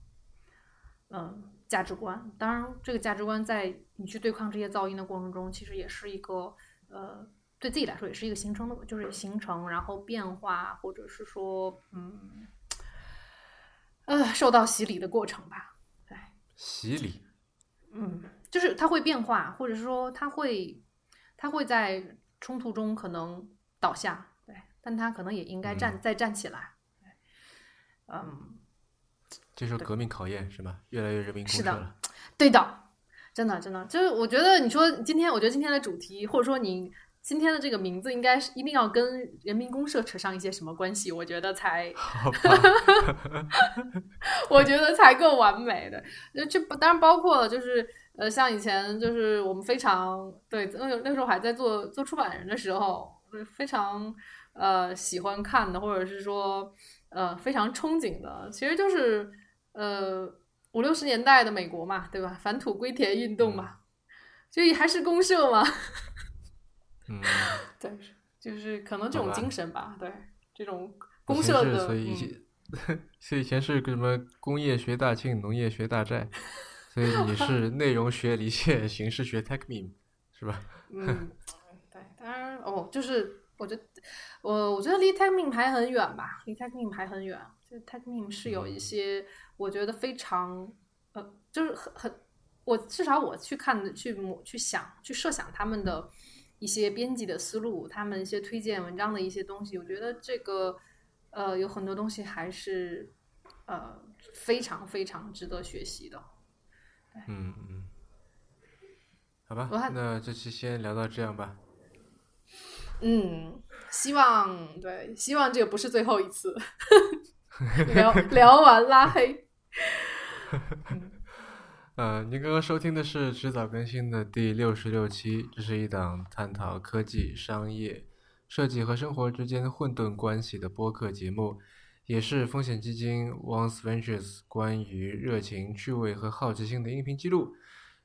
嗯价值观。当然，这个价值观在你去对抗这些噪音的过程中，其实也是一个呃。对自己来说也是一个形成的，就是形成，然后变化，或者是说，嗯，呃，受到洗礼的过程吧。对，洗礼，嗯，就是它会变化，或者是说它会，它会在冲突中可能倒下，对，但它可能也应该站再站起来。嗯，接受革命考验是吧？越来越人民公社了。对的，真的真的，就是我觉得你说今天，我觉得今天的主题，或者说你。今天的这个名字应该是一定要跟人民公社扯上一些什么关系？我觉得才，我觉得才够完美的。这当然包括了，就是呃，像以前就是我们非常对那那时候还在做做出版人的时候，非常呃喜欢看的，或者是说呃非常憧憬的，其实就是呃五六十年代的美国嘛，对吧？返土归田运动嘛，所以还是公社嘛。嗯，对，就是可能这种精神吧，对，这种公社的，所以以前，所以以前是个什么工业学大庆，农业学大寨，所以你是内容学离线，形式学 techmeme，是吧？嗯，对，当然哦，就是我觉得，我我觉得离 techmeme 还很远吧，离 techmeme 还很远，就 techmeme 是有一些我觉得非常呃，就是很很，我至少我去看去去想去设想他们的。一些编辑的思路，他们一些推荐文章的一些东西，我觉得这个呃有很多东西还是呃非常非常值得学习的。嗯嗯，好吧，那这期先聊到这样吧。嗯，希望对，希望这个不是最后一次 聊聊完拉黑。呃，您刚刚收听的是迟早更新的第六十六期，这是一档探讨科技、商业、设计和生活之间混沌关系的播客节目，也是风险基金 Once Ventures 关于热情、趣味和好奇心的音频记录。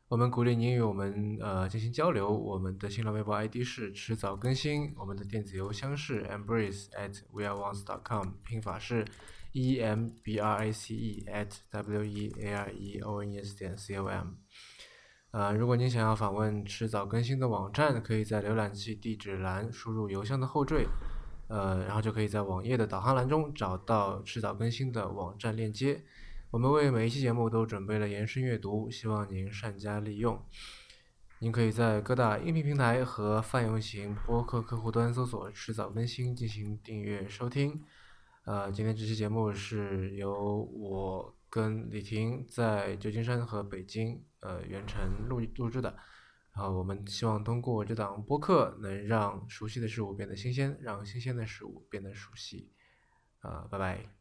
我们鼓励您与我们呃进行交流。我们的新浪微博 ID 是迟早更新，我们的电子邮箱是 embrace at weareones.com，拼法是。e m b r a c e at w e a r e o n e s 点 c o m，呃，如果您想要访问迟早更新的网站，可以在浏览器地址栏输入邮箱的后缀，呃，然后就可以在网页的导航栏中找到迟早更新的网站链接。我们为每一期节目都准备了延伸阅读，希望您善加利用。您可以在各大音频平台和泛用型播客客户端搜索“迟早更新”进行订阅收听。呃，今天这期节目是由我跟李婷在旧金山和北京呃远程录录制的，然后我们希望通过这档播客能让熟悉的事物变得新鲜，让新鲜的事物变得熟悉，啊，拜拜。